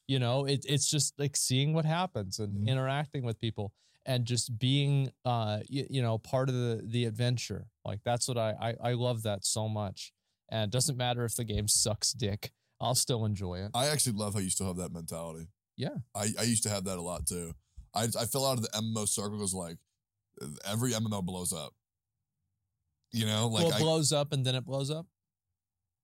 You know, it, it's just like seeing what happens and Mhm. interacting with people and just being uh you, you know part of the the adventure like that's what I, I i love that so much and it doesn't matter if the game sucks dick i'll still enjoy it I actually love how you still have that mentality. Yeah. I, I used to have that a lot too. I I fell out of the MMO circle because like every MMO blows up. You know, like well it I blows up and then it blows up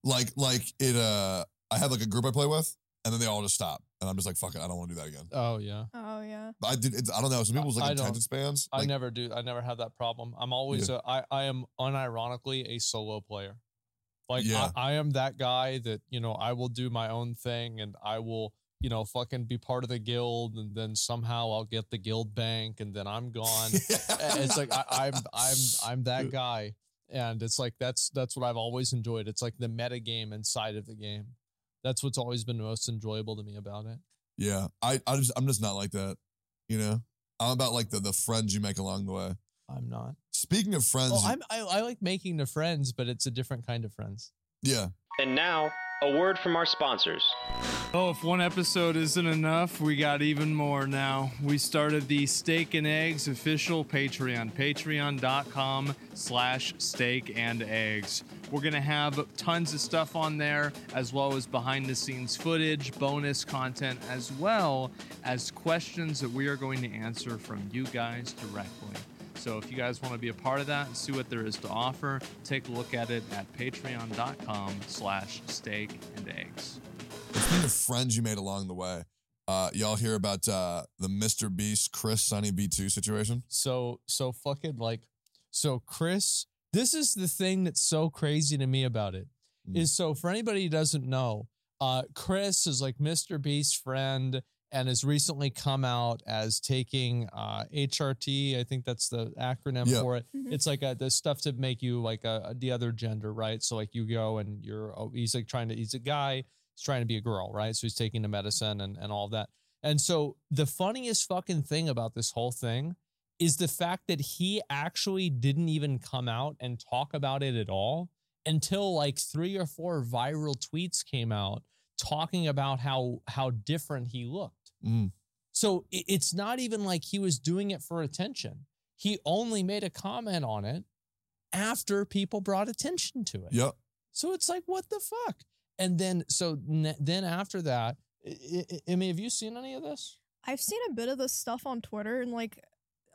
like like it uh I have like a group I play with and then they all just stop. And I'm just like, fuck it, I don't want to do that again. oh yeah Oh yeah. I did it's, I don't know. Some people's I like don't- attention spans. i Like, never do i never have that problem i'm always a, I, I am unironically a solo player like Yeah. I, I am that guy that you know i will do my own thing and i will you know fucking be part of the guild and then somehow i'll get the guild bank and then i'm gone *laughs* it's like I, I'm I'm I'm that guy, and it's like that's that's what I've always enjoyed. It's like the meta game inside of the game. That's what's always been most enjoyable to me about it. yeah. I, I just I'm just not like that. You know? I'm about like the the friends you make along the way. I'm not. Speaking of friends, Oh, I'm I, I like making the friends, but it's a different kind of friends. yeah. And now, a word from our sponsors. Oh, if one episode isn't enough, we got even more now. We started the Steak and Eggs official Patreon, patreon.com slash steak and eggs. We're going to have tons of stuff on there, as well as behind the scenes footage, bonus content, as well as questions that we are going to answer from you guys directly. So if you guys want to be a part of that and see what there is to offer, take a look at it at patreon.com slash steak and eggs. Speaking of friends you made along the way, uh, y'all hear about uh, the Mr. Beast Chris Sunny V2 situation? So so fucking like so Chris, this is the thing that's so crazy to me about it. Mm. Is so for anybody who doesn't know, uh Chris is like Mr. Beast's friend and has recently come out as taking uh HRT. I think that's the acronym Yeah. for it. Mhm. It's like a, the stuff to make you like a, the other gender, right? So like you go and you're oh, he's like trying to he's a guy, he's trying to be a girl, right? So he's taking the medicine and and all that. And so the funniest fucking thing about this whole thing is the fact that he actually didn't even come out and talk about it at all until like three or four viral tweets came out talking about how how different he looked. Mm. So it's not even like he was doing it for attention. he only made a comment on it after people brought attention to it. Yep. So it's like, what the fuck? And then, so n- then after that, I, I, I mean, have you seen any of this? I've seen a bit of this stuff on Twitter and like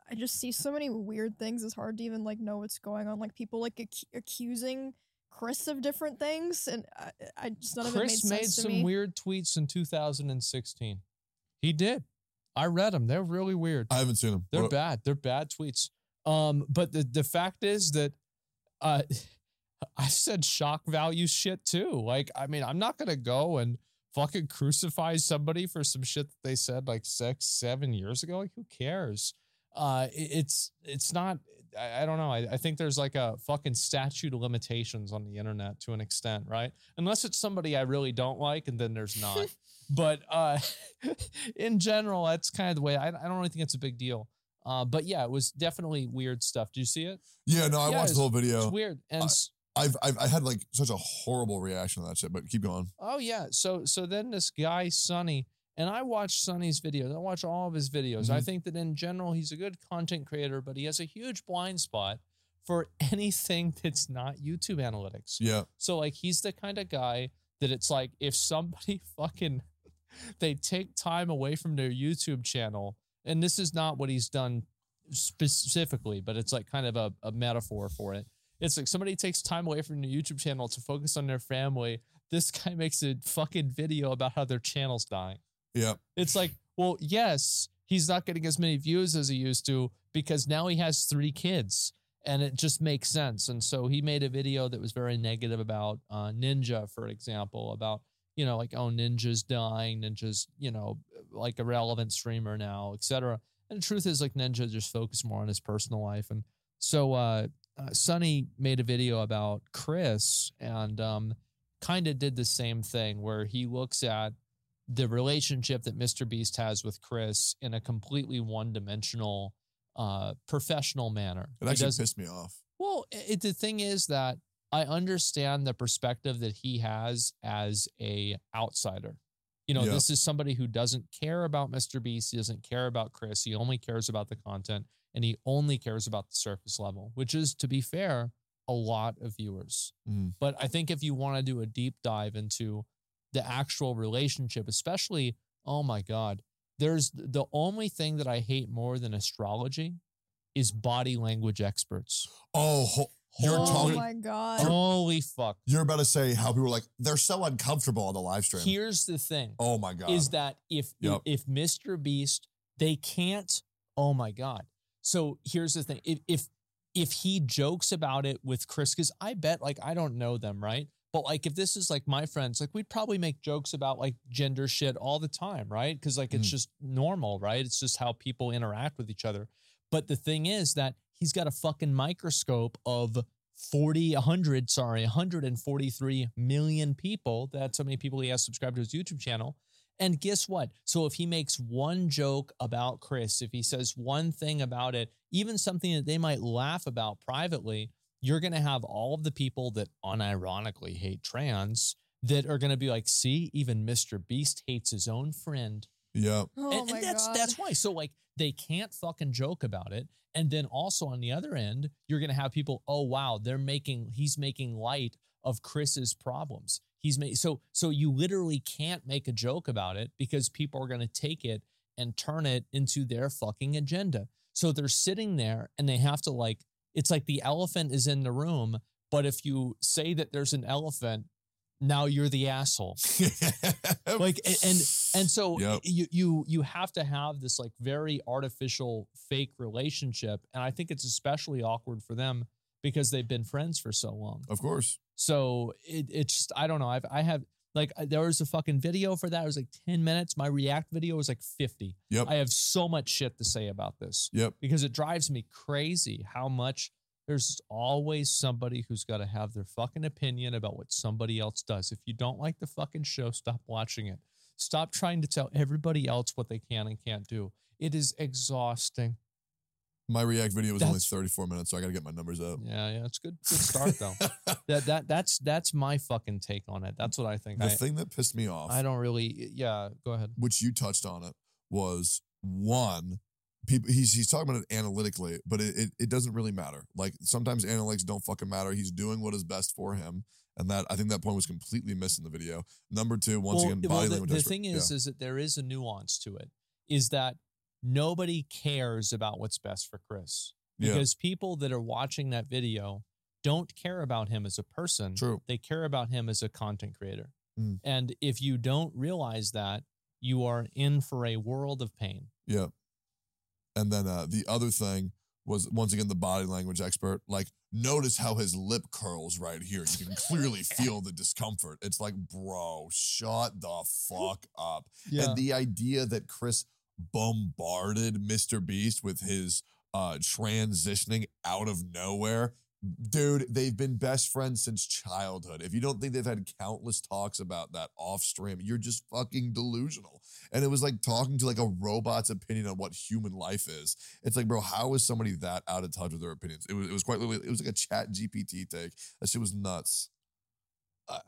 I just see so many weird things. It's hard to even like know what's going on. Like people like ac- accusing Chris of different things, and I, I just none of it made Chris sense made to some me. weird tweets in 2016. He did. I read them. They're really weird. I haven't seen them. They're What- bad. They're bad tweets. Um, but the the fact is that uh *laughs* I said shock value shit too. Like, I mean, I'm not gonna go and fucking crucify somebody for some shit that they said like six, seven years ago. Like, who cares? Uh it- it's it's not I, I don't know. I, I think there's like a fucking statute of limitations on the internet to an extent, right? Unless it's somebody I really don't like, and then there's not. *laughs* but uh *laughs* in general, that's kind of the way I, I don't really think it's a big deal. Uh, but yeah, it was definitely weird stuff. Do you see it? Yeah, no, I Yeah, watched the whole It's video. weird. And I- I've, I've I had like such a horrible reaction to that shit, but keep going. oh yeah, so so then this guy Sunny, and I watch Sunny's videos. I watch all of his videos. I Mhm. think that in general he's a good content creator, but he has a huge blind spot for *laughs* anything that's not YouTube analytics. Yeah. So like he's the kind of guy that it's like if somebody *laughs* fucking they take time away from their YouTube channel, and this is not what he's done specifically, but it's like kind of a, a metaphor for it. It's like somebody takes time away from their YouTube channel to focus on their family. This guy *laughs* makes a fucking video about how their channel's dying. Yeah. It's like, well, yes, he's not getting as many views as he used to because now he has three kids and it just makes sense. And so he made a video that was very negative about uh, Ninja, for example, about, you know, like, oh, Ninja's dying, Ninja's, you know, like a relevant streamer now, etc. And the truth is, like, Ninja just focused more on his personal life. And so uh, uh, Sunny made a video about Chris and um, kind of did the same thing where he looks at the relationship that Mr. Beast has with Chris in a completely one dimensional, uh, professional manner. It actually pissed me off. well, it, the thing is that I understand the perspective that he has as a outsider. You know, Yeah. this is somebody who doesn't care about Mr. Beast. He doesn't care about Chris. He only cares about the content and he only cares about the surface level, which is, to be fair, a lot of viewers. Mm. But I think if you want to do a deep dive into the actual relationship, especially, oh my God, there's the only thing that I hate more than astrology is body language experts. Oh, you're oh talking. my god. Holy fuck. You're about to say how people were like they're so uncomfortable on the live stream. Here's the thing oh my god. is that if Yep. if Mr. Beast, they can't, oh my God. So here's the thing. If if if he jokes about it with Chris, because I bet like I don't know them, right? But like if this is like my friends, like we'd probably make jokes about like gender shit all the time, right? Because like it's Mhm. just normal, right? It's just how people interact with each other. But the thing is that he's got a fucking microscope of 40, 100, sorry, 143 million people. That's how many people he has subscribed to his YouTube channel. And guess what? So if he makes one joke about Chris, if he says one thing about it, even something that they might laugh about privately, you're going to have all of the people that unironically hate trans that are going to be like, see, even Mr. Beast hates his own friend. Yeah. Oh and, my and that's god. that's why. So like they can't fucking joke about it. And then also on the other end, you're gonna have people, oh wow, they're making he's making light of Chris's problems. He's made so so you literally can't make a joke about it because people are gonna take it and turn it into their fucking agenda. So they're sitting there and they have to like it's like the elephant is in the room, but if you say that there's an elephant, now you're the asshole *laughs* like and and, and so Yep. you you you have to have this like very artificial fake relationship and i think it's especially awkward for them because they've been friends for so long of course. so it, it's just i don't know i've i have like uh, there was a fucking video for that it was like 10 minutes my react video was like 50 Yep. i have so much shit to say about this Yep. because it drives me crazy how much there's always somebody who's got to have their fucking opinion about what somebody else does. If you don't like the fucking show, stop watching it. Stop trying to tell everybody else what they can and can't do. It is exhausting. My React video was only 34 minutes, so I got to get my numbers up. Yeah, yeah, it's good. Good *laughs* start though. that that that's that's my fucking take on it. That's what I think. the I, thing that pissed me off, I don't really. Yeah, go ahead. which you touched on it, was one, people he's he's talking about it analytically, but it, it it doesn't really matter. Like sometimes analytics don't fucking matter. He's doing what is best for him. And that I think that point was completely missed in the video. Number two, once well, again, well, the, language. the expert. thing is, Yeah. is that there is a nuance to it. Is that nobody cares about what's best for Chris Yeah. because people that are watching that video don't care about him as a person. True. They care about him as a content creator. Mm. And if you don't realize that, you are in for a world of pain. Yeah. And then uh, the other thing was once again the body language expert. Like, notice how his lip curls right here. You can *laughs* clearly feel the discomfort. It's like, bro, shut the fuck up. And the idea that Chris bombarded Mr. Beast with his uh transitioning out of nowhere. Dude, they've been best friends since childhood. If you don't think they've had countless talks about that off stream, you're just fucking delusional. And it was like talking to like a robot's opinion on what human life is. It's like, bro, how is somebody that out of touch with their opinions? It was it was quite literally, it was like a chat GPT take. That shit was nuts.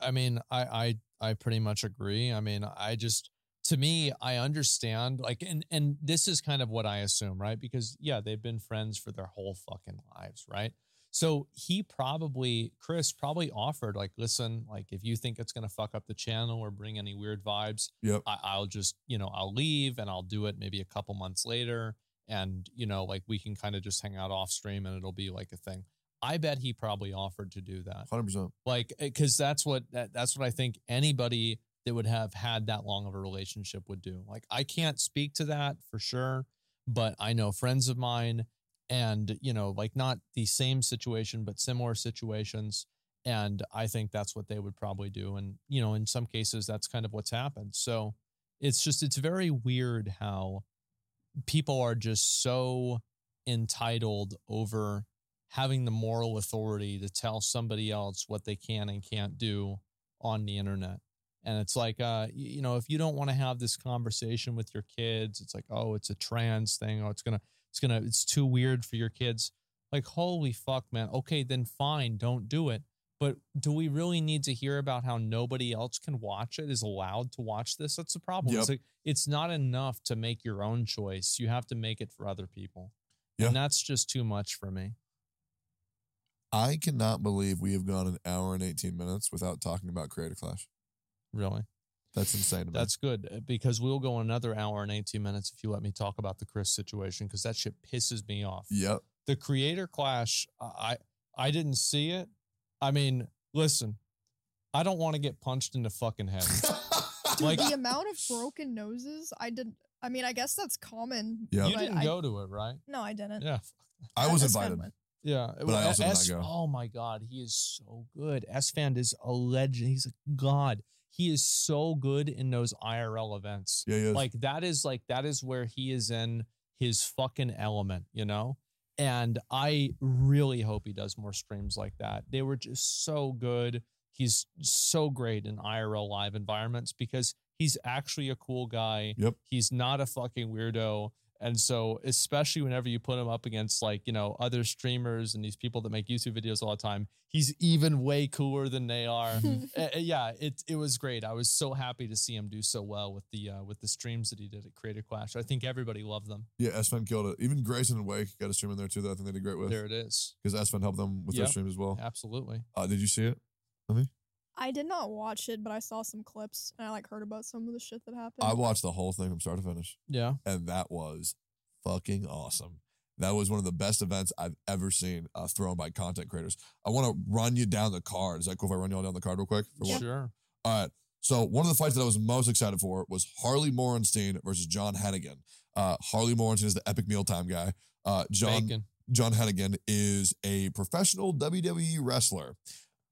I- mean, I, I I pretty much agree. I mean, I just to me, I understand like and and this is kind of what I assume, right? Because yeah, they've been friends for their whole fucking lives, right? So he probably Chris probably offered like, listen, like if you think it's gonna fuck up the channel or bring any weird vibes, Yep. I, I'll just you know I'll leave and I'll do it maybe a couple months later, and you know like we can kind of just hang out off stream and it'll be like a thing. I bet he probably offered to do that Hundred percent. like eh, because that's what that, that's what i think anybody that would have had that long of a relationship would do like i can't speak to that for sure but i know friends of mine and you know like not the same situation but similar situations and i think that's what they would probably do and you know in some cases that's kind of what's happened so it's just it's very weird how people are just so entitled over having the moral authority to tell somebody else what they can and can't do on the internet. And it's like, uh, you know, if you don't want to have this conversation with your kids, it's like, oh, it's a trans thing. Oh, it's gonna, it's gonna, it's too weird for your kids. Like, holy fuck, man. Okay, then fine, don't do it. But do we really need to hear about how nobody else can watch it, is allowed to watch this? That's the problem. It's like it's not enough to make your own choice. You have to make it for other people. Yeah. And that's just too much for me. I cannot believe we have gone an hour and 18 minutes without talking about Creator Clash. Really. That's insane to me. That's good uh, because we'll go another hour and 18 minutes if you let me talk about the Chris situation because that shit pisses me off. yep. The creator clash, I I didn't see it. I mean, listen, I don't want to get punched in the fucking head. Dude, *laughs* Like- the amount of broken noses, I didn't. I mean, I guess that's common. Yeah. You didn't I- go to it, right? No, I didn't. Yeah. I was This guy invited. went. Yeah, But I also did not go. Oh my god, he is so good. Esfand is a legend. He's a god. He is so good in those IRL events. Yeah, yeah. Like that is like that is where he is in his fucking element, you know? And I really hope he does more streams like that. They were just so good. He's so great in IRL live environments because he's actually a cool guy. Yep. He's not a fucking weirdo. And so, especially whenever you put him up against like, you know, other streamers and these people that make YouTube videos all the time, he's even way cooler than they are. *laughs* Uh, yeah, it it was great. I was so happy to see him do so well with the uh, with the streams that he did at Creator Clash. I think everybody loved them. yeah, Esfand killed it. Even Grayson and Wake got a stream in there too that I think they did great with. There it is. Because Esfand helped them with their stream as well. Absolutely. Uh, did you see it? I did not watch it, but I saw some clips and I like heard about some of the shit that happened. I watched the whole thing from start to finish. Yeah. and that was fucking awesome. That was one of the best events I've ever seen uh, thrown by content creators. I want to run you down the card. Is that cool if I run you all down the card real quick? For what- Sure. All right. So one of the fights that I was most excited for was Harley Morenstein versus John Hennigan. Uh, Harley Morenstein is the epic mealtime guy. Uh, John Bacon. John Hennigan is a professional WWE wrestler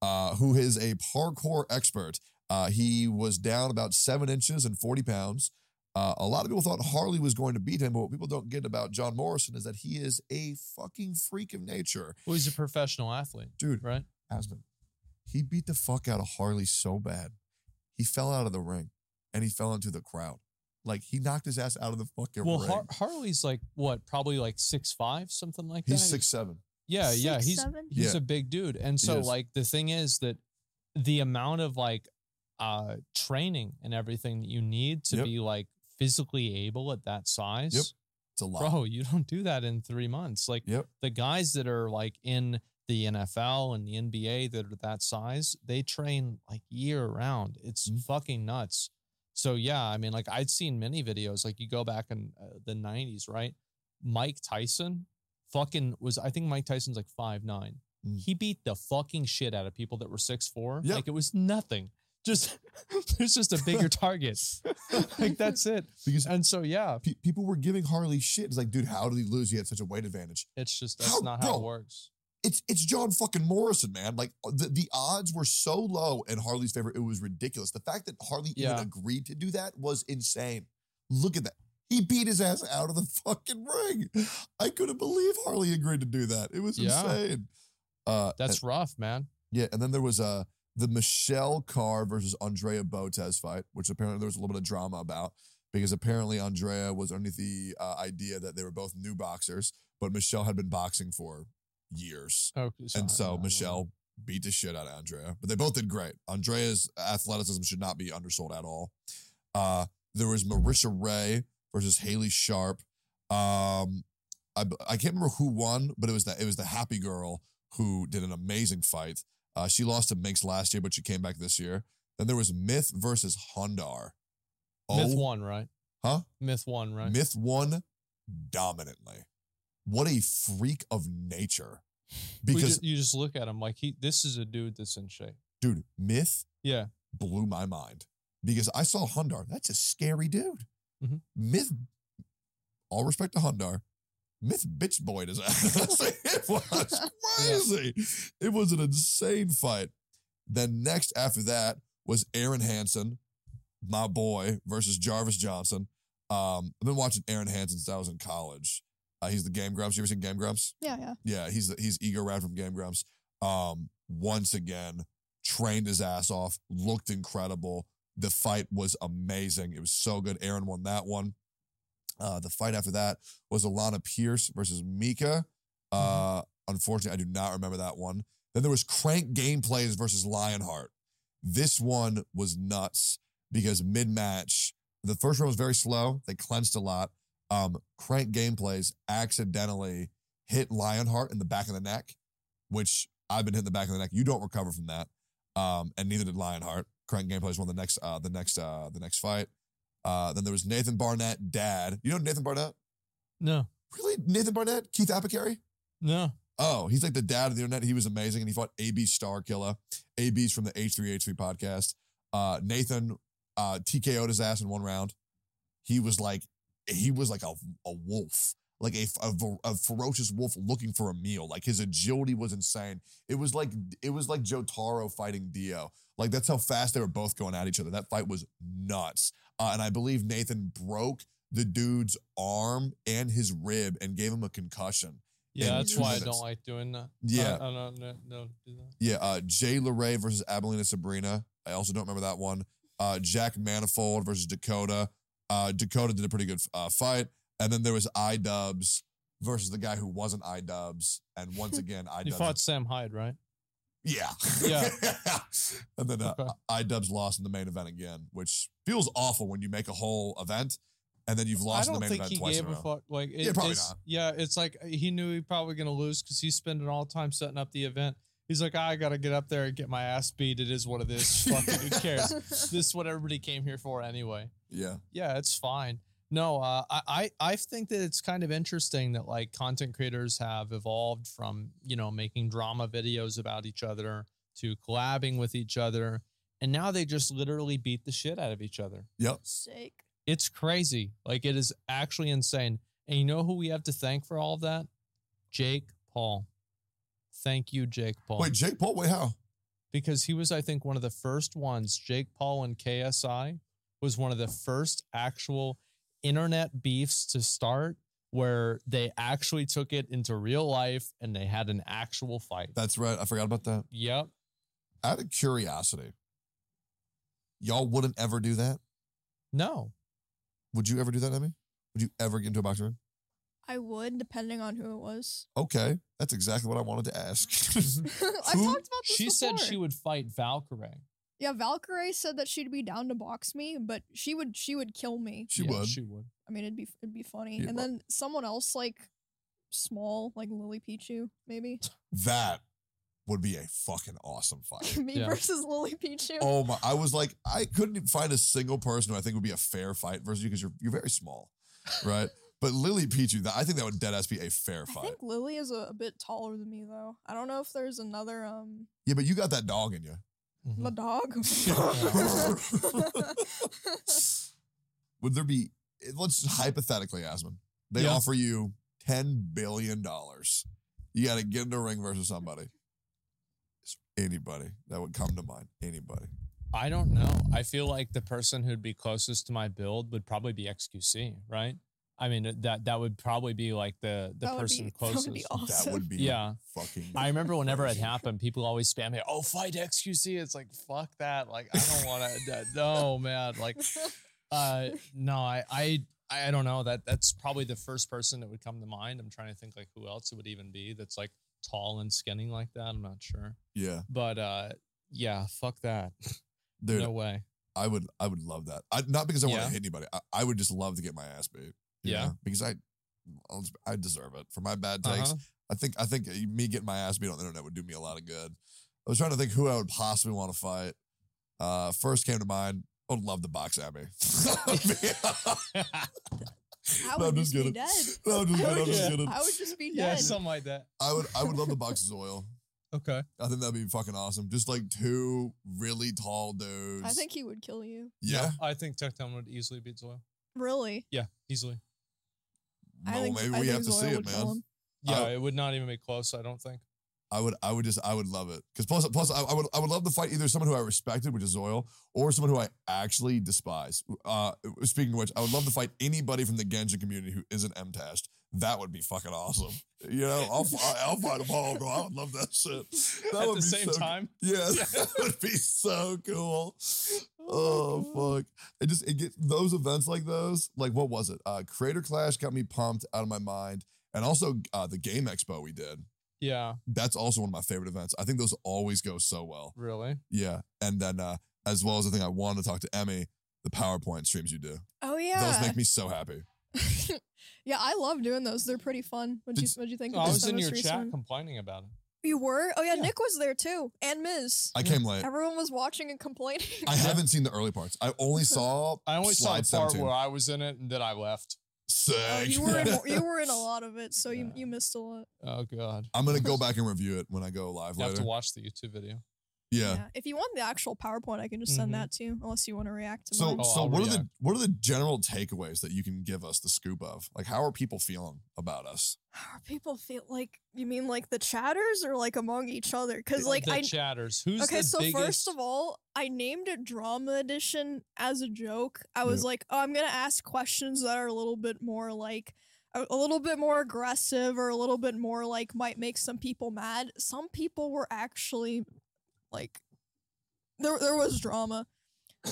uh, who is a parkour expert. Uh, he was down about seven inches and 40 pounds. Uh, a lot of people thought Harley was going to beat him, but what people don't get about John Morrison is that he is a fucking freak of nature. Well, he's a professional athlete, Dude, right? Asmon, he beat the fuck out of Harley so bad. He fell out of the ring and he fell into the crowd. Like he knocked his ass out of the fucking Well, ring. Har- Harley's like what? Probably like six five, something like that? He's six seven. Yeah, yeah, he's seven? he's Yeah. a big dude, and so like the thing is that the amount of like uh training and everything that you need to Yep. be like physically able at that size Yep. It's a lot. bro, you don't do that in three months. Like Yep. the guys that are like in the NFL and the NBA that are that size, they train like year round. It's Mhm. fucking nuts. So yeah, I mean, like I'd seen many videos. Like you go back in uh, the '90s, right? Mike Tyson, fucking was. I think Mike Tyson's like five nine. Mm. He beat the fucking shit out of people that were six four. Yep. Like it was nothing. Just *laughs* there's just a bigger target. *laughs* like that's it. Because And so yeah, pe- people were giving Harley shit. It's like, dude, how did he lose? He had such a weight advantage. it's just that's How- not how bro, it works. It's it's John fucking Morrison, man. Like uh, the, the odds were so low in Harley's favor, it was ridiculous. The fact that Harley Yeah. even agreed to do that was insane. Look at that. He beat his ass out of the fucking ring. I couldn't believe Harley agreed to do that. It was Yeah. insane. Uh, That's rough, man. Yeah, and then there was uh the Michelle Khare versus Andrea Botez fight, which apparently there was a little bit of drama about because apparently Andrea was underneath the uh, idea that they were both new boxers, but Michelle had been boxing for years, Oh, and so Michelle beat the shit out of Andrea. But they both did great. Andrea's athleticism should not be undersold at all. Uh, there was Marisha Ray versus Haley Sharp. Um, I I can't remember who won, but it was that it was the Happy Girl who did an amazing fight. Uh, she lost to Minx last year, but she came back this year. Then there was Myth versus Hundar. Myth Oh, one, right? Huh? Myth one, right? Myth won dominantly. What a freak of nature! Because ju- you just look at him like he. This is a dude that's in shape. dude, Myth Yeah, blew my mind because I saw Hundar. That's a scary dude. Mhm. Myth, all respect to Hundar, Myth bitch boyed his ass. *laughs* it was *laughs* crazy. It was an insane fight. Then next after that was Arin Hanson, my boy, versus Jarvis Johnson. Um, I've been watching Arin Hanson since I was in college. Uh, he's the Game Grumps. You ever seen Game Grumps? Yeah, yeah. Yeah, he's the, he's Ego Rad from Game Grumps. Um, once again, trained his ass off, looked incredible. The fight was amazing. It was so good. Arin won that one. Uh, the fight after that was Alanah Pearce versus Mika. Uh, unfortunately, I do not remember that one. Then there was Crank Gameplays versus Lionheart. This one was nuts because mid match, the first round was very slow. They clenched a lot. Um, Crank Gameplays accidentally hit Lionheart in the back of the neck, which I've been hit in the back of the neck. You don't recover from that. Um, and neither did Lionheart. Crank Gameplays won the next uh the next uh the next fight. Uh then there was Nathan Barnatt, dad. You know Nathan Barnatt? no, Really? Nathan Barnatt? Keith Apicary? no. Oh, he's like the dad of the internet. He was amazing, and he fought AB Star Killer. AB's from the H3H3 podcast. Uh, Nathan uh, TKO'd his ass in one round. He was like, he was like a, a wolf, like a, a, a ferocious wolf looking for a meal. Like his agility was insane. It was like it was like Jotaro fighting Dio. Like that's how fast they were both going at each other. That fight was nuts. Uh, and I believe Nathan broke the dude's arm and his rib and gave him a concussion. Yeah, that's why I don't like doing that. Yeah. I, I don't no, no, do that. Yeah, uh, Jay LeRae versus Abelina Sabrina. I also don't remember that one. Uh, Jack Manifold versus Dakota. Uh, Dakota did a pretty good uh, fight. And then there was iDubbbz versus the guy who wasn't iDubbbz. And once *laughs* again, You iDubbbz. fought Sam Hyde, right? yeah. Yeah. *laughs* and then uh, Okay. iDubbbz lost in the main event again, which feels awful when you make a whole event and then you've lost I in don't the main think event he twice gave a fuck. Like, it, Yeah, probably it's- not. Yeah, it's like he knew he probably gonna lose because he's spending all the time setting up the event. He's like, I gotta get up there and get my ass beat. It is what it is. Fucking who cares? *laughs* This is what everybody came here for anyway. Yeah. Yeah, it's fine. No, uh, I, I I think that it's kind of interesting that like content creators have evolved from you know making drama videos about each other to collabing with each other, and now they just literally beat the shit out of each other. Yep. Sick. It's crazy. Like it is actually insane. And you know who we have to thank for all of that? Jake Paul. Thank you, Jake Paul. Wait, Jake Paul, wait, how? because he was, I think, one of the first ones. Jake Paul and KSI was one of the first actual internet beefs to start where they actually took it into real life and they had an actual fight. That's right. I forgot about that. Yep. Out of curiosity, y'all wouldn't ever do that? No. Would you ever do that, Emmy? Would you ever get into a boxing ring? I would, depending on who it was. Okay, that's exactly what I wanted to ask. Mm-hmm. *laughs* I've talked about this She said she would fight Valkyrie. Yeah, Valkyrie said that she'd be down to box me, but she would she would kill me. She Yeah, would. She would. I mean, it'd be it'd be funny. Yeah, and but- then someone else like small, like Lily Pichu, maybe *laughs* That would be a fucking awesome fight. *laughs* me Yeah. versus Lily Pichu. oh my! I was like, I couldn't find a single person who I think would be a fair fight versus you because you're you're very small, *laughs* right? but Lily Pichu, that I think that would dead ass be a fair fight. I think Lily is a, a bit taller than me though. I don't know if there's another um yeah, but you got that dog in you. Mhm. the dog. *laughs* would there be? Let's just hypothetically, Asmon. They Yeah. offer you ten billion dollars. You got to get in the ring versus somebody. Anybody that would come to mind. Anybody. I don't know. I feel like the person who'd be closest to my build would probably be XQC, right? I mean that that would probably be like the the That would person be- *laughs* that closest. would be That would be Yeah. fucking. I remember whenever it happened, people always spam me, "Oh, fight XQC." It's like fuck that. Like I don't want *laughs* to. No, man. Like, uh, no, I, I, I don't know. That that's probably the first person that would come to mind. I'm trying to think like who else it would even be that's like tall and skinny like that. I'm not sure, yeah, but uh, yeah, fuck that. *laughs* dude. no way. I would. I would love that. I, not because I want to hit anybody. I, I would just love to get my ass beat. You Yeah. know? because I, I'll just- I deserve it for my bad takes. Uh-huh. I think I think me getting my ass beat on the internet would do me a lot of good. I was trying to think who I would possibly want to fight. Uh, first came to mind. I would love to box at me. *laughs* I No, would I'm just just be kidding. dead. No, I'm just I would I'm just just- kidding. I would just be yeah, something like that. I would I would love to box Zoil. Okay. I think that'd be fucking awesome. Just like two really tall dudes. I think he would kill you. Yeah. I think Tectone would easily beat Zoil. Really? Yeah, easily. I No, think, maybe I we have to see it, man. Yeah, I- it would not even be close. I don't think. I would, I would just, I would love it. Because plus, plus, I, I would, I would love to fight either someone who I respected, which is Zoil, or someone who I actually despise. Uh, speaking of which, I would love to fight anybody from the Genshin community who isn't MTAShed. That would be fucking awesome. You know, I'll, fi- I'll fight them all, bro. I would love that shit. That At would the be same so- time. *laughs* Yeah, that would be so cool. Oh fuck! It just it get those events like those. Like what was it? Uh, Creator Clash got me pumped out of my mind, and also uh, the Game Expo we did. Yeah, That's also one of my favorite events. I think those always go so well. really. Yeah, and then uh, as well as the thing I wanted to talk to Emmy, the PowerPoint streams you do. Oh yeah. Those make me so happy. *laughs* yeah, I love doing those. They're pretty fun. What'd you Did- What'd you think? I of was in your chat recent one? complaining about it. You were? Oh yeah, Yeah. Nick was there too, and Miz. I came late. Everyone was watching and complaining. I *laughs* haven't seen the early parts. I only *laughs* saw. I only saw the part 17. where I was in it and then I left. Sick. Oh, you were in, you were in a lot of it, so you Yeah. you missed a lot. Oh god. I'm gonna go back and review it when I go live You have to watch the YouTube video. Yeah. If you want the actual PowerPoint, I can just send Mhm. that to you, unless you want to react to So, mine. Oh, so I'll what are the what are the general takeaways that you can give us the scoop of? Like, how are people feeling about us? How are people feel like you mean like the chatters or like among each other? Because like the I chatters. Who's okay, the so biggest? first of all, I named it Drama Edition as a joke. I was Yeah. like, oh, I'm gonna ask questions that are a little bit more like a, a little bit more aggressive or a little bit more like might make some people mad. Some people were actually like there there was drama.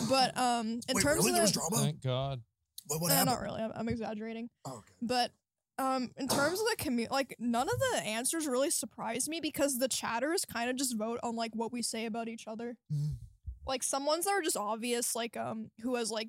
But *laughs* um in Wait, terms really? of There was the, drama? Thank God. What, what Eh, happened? not really, I'm, I'm exaggerating. Oh, okay. But um, in terms of the community, like none of the answers really surprised me because the chatters kind of just vote on like what we say about each other. Mhm. Like some ones that are just obvious, like um, who has like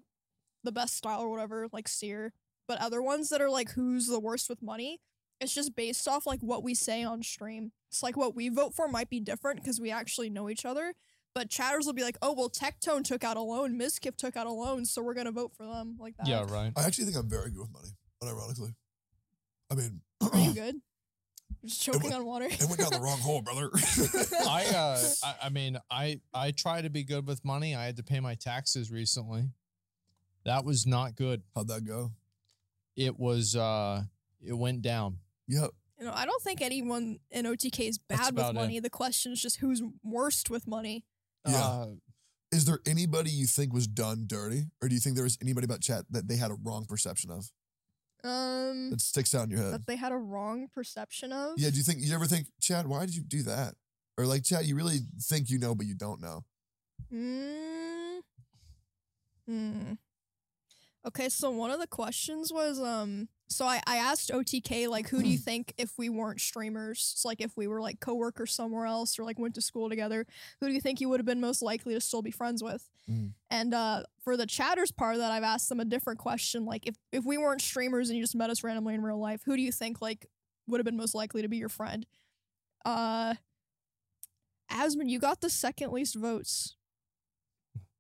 the best style or whatever, like Seer. But other ones that are like who's the worst with money, it's just based off like what we say on stream. It's like what we vote for might be different because we actually know each other. But chatters will be like, oh well, Tectone took out a loan, Mizkif took out a loan, so we're gonna vote for them like that. Yeah, right. I actually think I'm very good with money, unironically. I mean, *clears throat* Are you good? Just choking went- on water. it went down the wrong hole, brother. *laughs* I uh I, I mean I I try to be good with money. I had to pay my taxes recently. That was not good. How'd that go? It was uh it went down. Yep. You know, I don't think anyone in OTK is That's bad with about it. money. The question is just who's worst with money. Yeah. Uh, Is there anybody you think was done dirty, or do you think there was anybody about chat that they had a wrong perception of Um, that sticks out in your head? that they had a wrong perception of. Yeah. Do you think you ever think, Chad? Why did you do that? Or like, Chad, you really think you know, but you don't know. Mm. Hmm. Okay, so one of the questions was um so I, I asked OTK like who do you think if we weren't streamers, like if we were like coworkers somewhere else or like went to school together, who do you think you would have been most likely to still be friends with? Mm. And uh for the chatters part of that I've asked them a different question like if if we weren't streamers and you just met us randomly in real life, who do you think like would have been most likely to be your friend? Uh Asmon, you got the second least votes.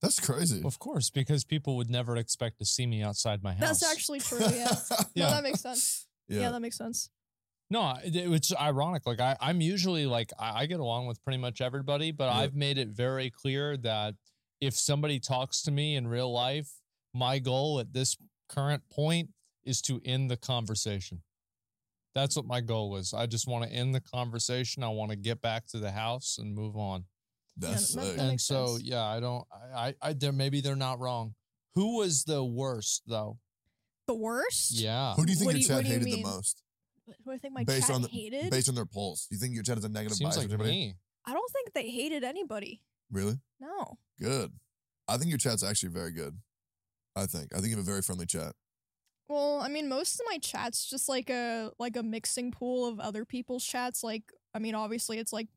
That's crazy. Of course, because people would never expect to see me outside my house. That's actually true, yeah. *laughs* No, Yeah. that makes sense. Yeah. yeah. that makes sense. No, it, it's ironic. Like I, I'm usually like I, I get along with pretty much everybody, but Yeah. I've made it very clear that if somebody talks to me in real life, my goal at this current point is to end the conversation. That's what my goal is. I just want to end the conversation. I want to get back to the house and move on. That's Yeah, that- that and so, sense. yeah, I don't. I, I, I, there maybe they're not wrong. Who was the worst though? The worst? Yeah, Who do you think What your do you- chat you hated the most? Who do I think my Based chat on the- hated? Based on their polls. Do you think your chat has a negative seems bias like everybody? me. I don't think they hated anybody. Really? No. Good. I think your chat's actually very good. I think. I think you have a very friendly chat. Well, I mean, most of my chats just like a like a mixing pool of other people's chats. Like, I mean, obviously it's like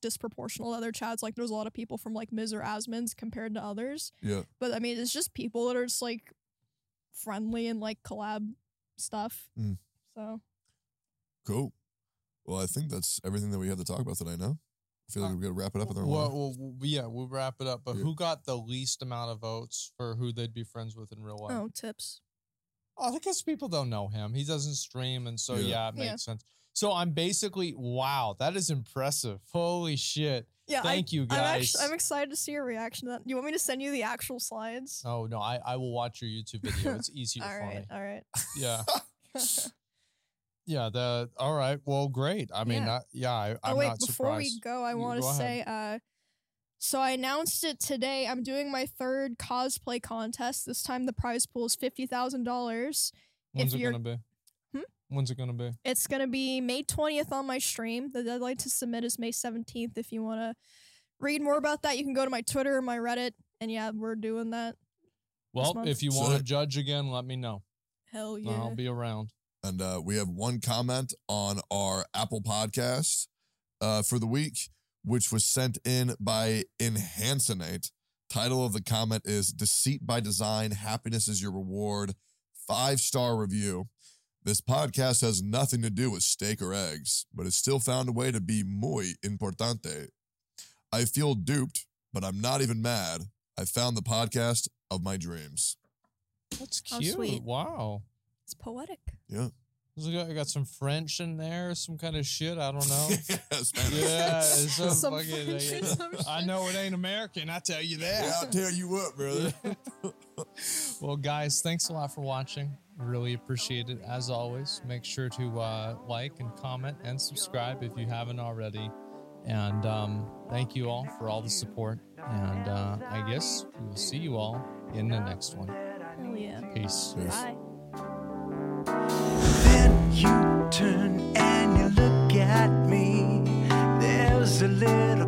disproportional to other chats. Like, there's a lot of people from like Miz or Asmon's compared to others. Yeah. But I mean, it's just people that are just like friendly and like collab stuff. Mm. So Cool. Well, I think that's everything that we have to talk about today, no? I feel like Uh, we've got to wrap it up Well, well, well, yeah, we'll wrap it up. But Yeah. who got the least amount of votes for who they'd be friends with in real life? oh, tips. Oh, I guess people don't know him. He doesn't stream, and so Yeah. yeah, it makes Yeah. sense. So I'm basically wow, that is impressive. Holy shit! Yeah, Thank you I, I'm guys. actually I'm excited to see your reaction to that. You want me to send you the actual slides? oh no, I I will watch your YouTube video. It's *laughs* easier all for right, me. all right. Yeah, *laughs* yeah. The all right. Well, great. I mean, Yeah. I, yeah. I, I'm oh wait, not before we go, I want to say, uh, so I announced it today. I'm doing my third cosplay contest. This time the prize pool is fifty thousand dollars. When's it gonna be? Hmm? When's it gonna be? It's gonna be May twentieth on my stream. The deadline to submit is May seventeenth. If you want to read more about that, you can go to my Twitter or my Reddit. And yeah, we're doing that. Well, if you want to judge again, let me know. Hell yeah! I'll be around. And uh, we have one comment on our Apple podcast uh, for the week, which was sent in by Enhancinate. Title of the comment is Deceit by Design Happiness is Your Reward. Five star review. This podcast has nothing to do with steak or eggs, but it still found a way to be muy importante. I feel duped, but I'm not even mad. I found the podcast of my dreams. That's Oh, cute. sweet. Wow. it's poetic. Yeah. I got, some French in there, some kind of shit. I don't know. *laughs* Spanish. yeah, *laughs* some Some fucking, French and some I know it ain't American. I tell you that. Yeah, I'll tell you what, brother. *laughs* well, guys, thanks a lot for watching. Really appreciate it. As always, make sure to uh, like and comment and subscribe if you haven't already. And um, thank you all for all the support. And uh, I guess we will see you all in the next one. Hell yeah! Peace. Peace. Bye. You turn and you look at me. There's a little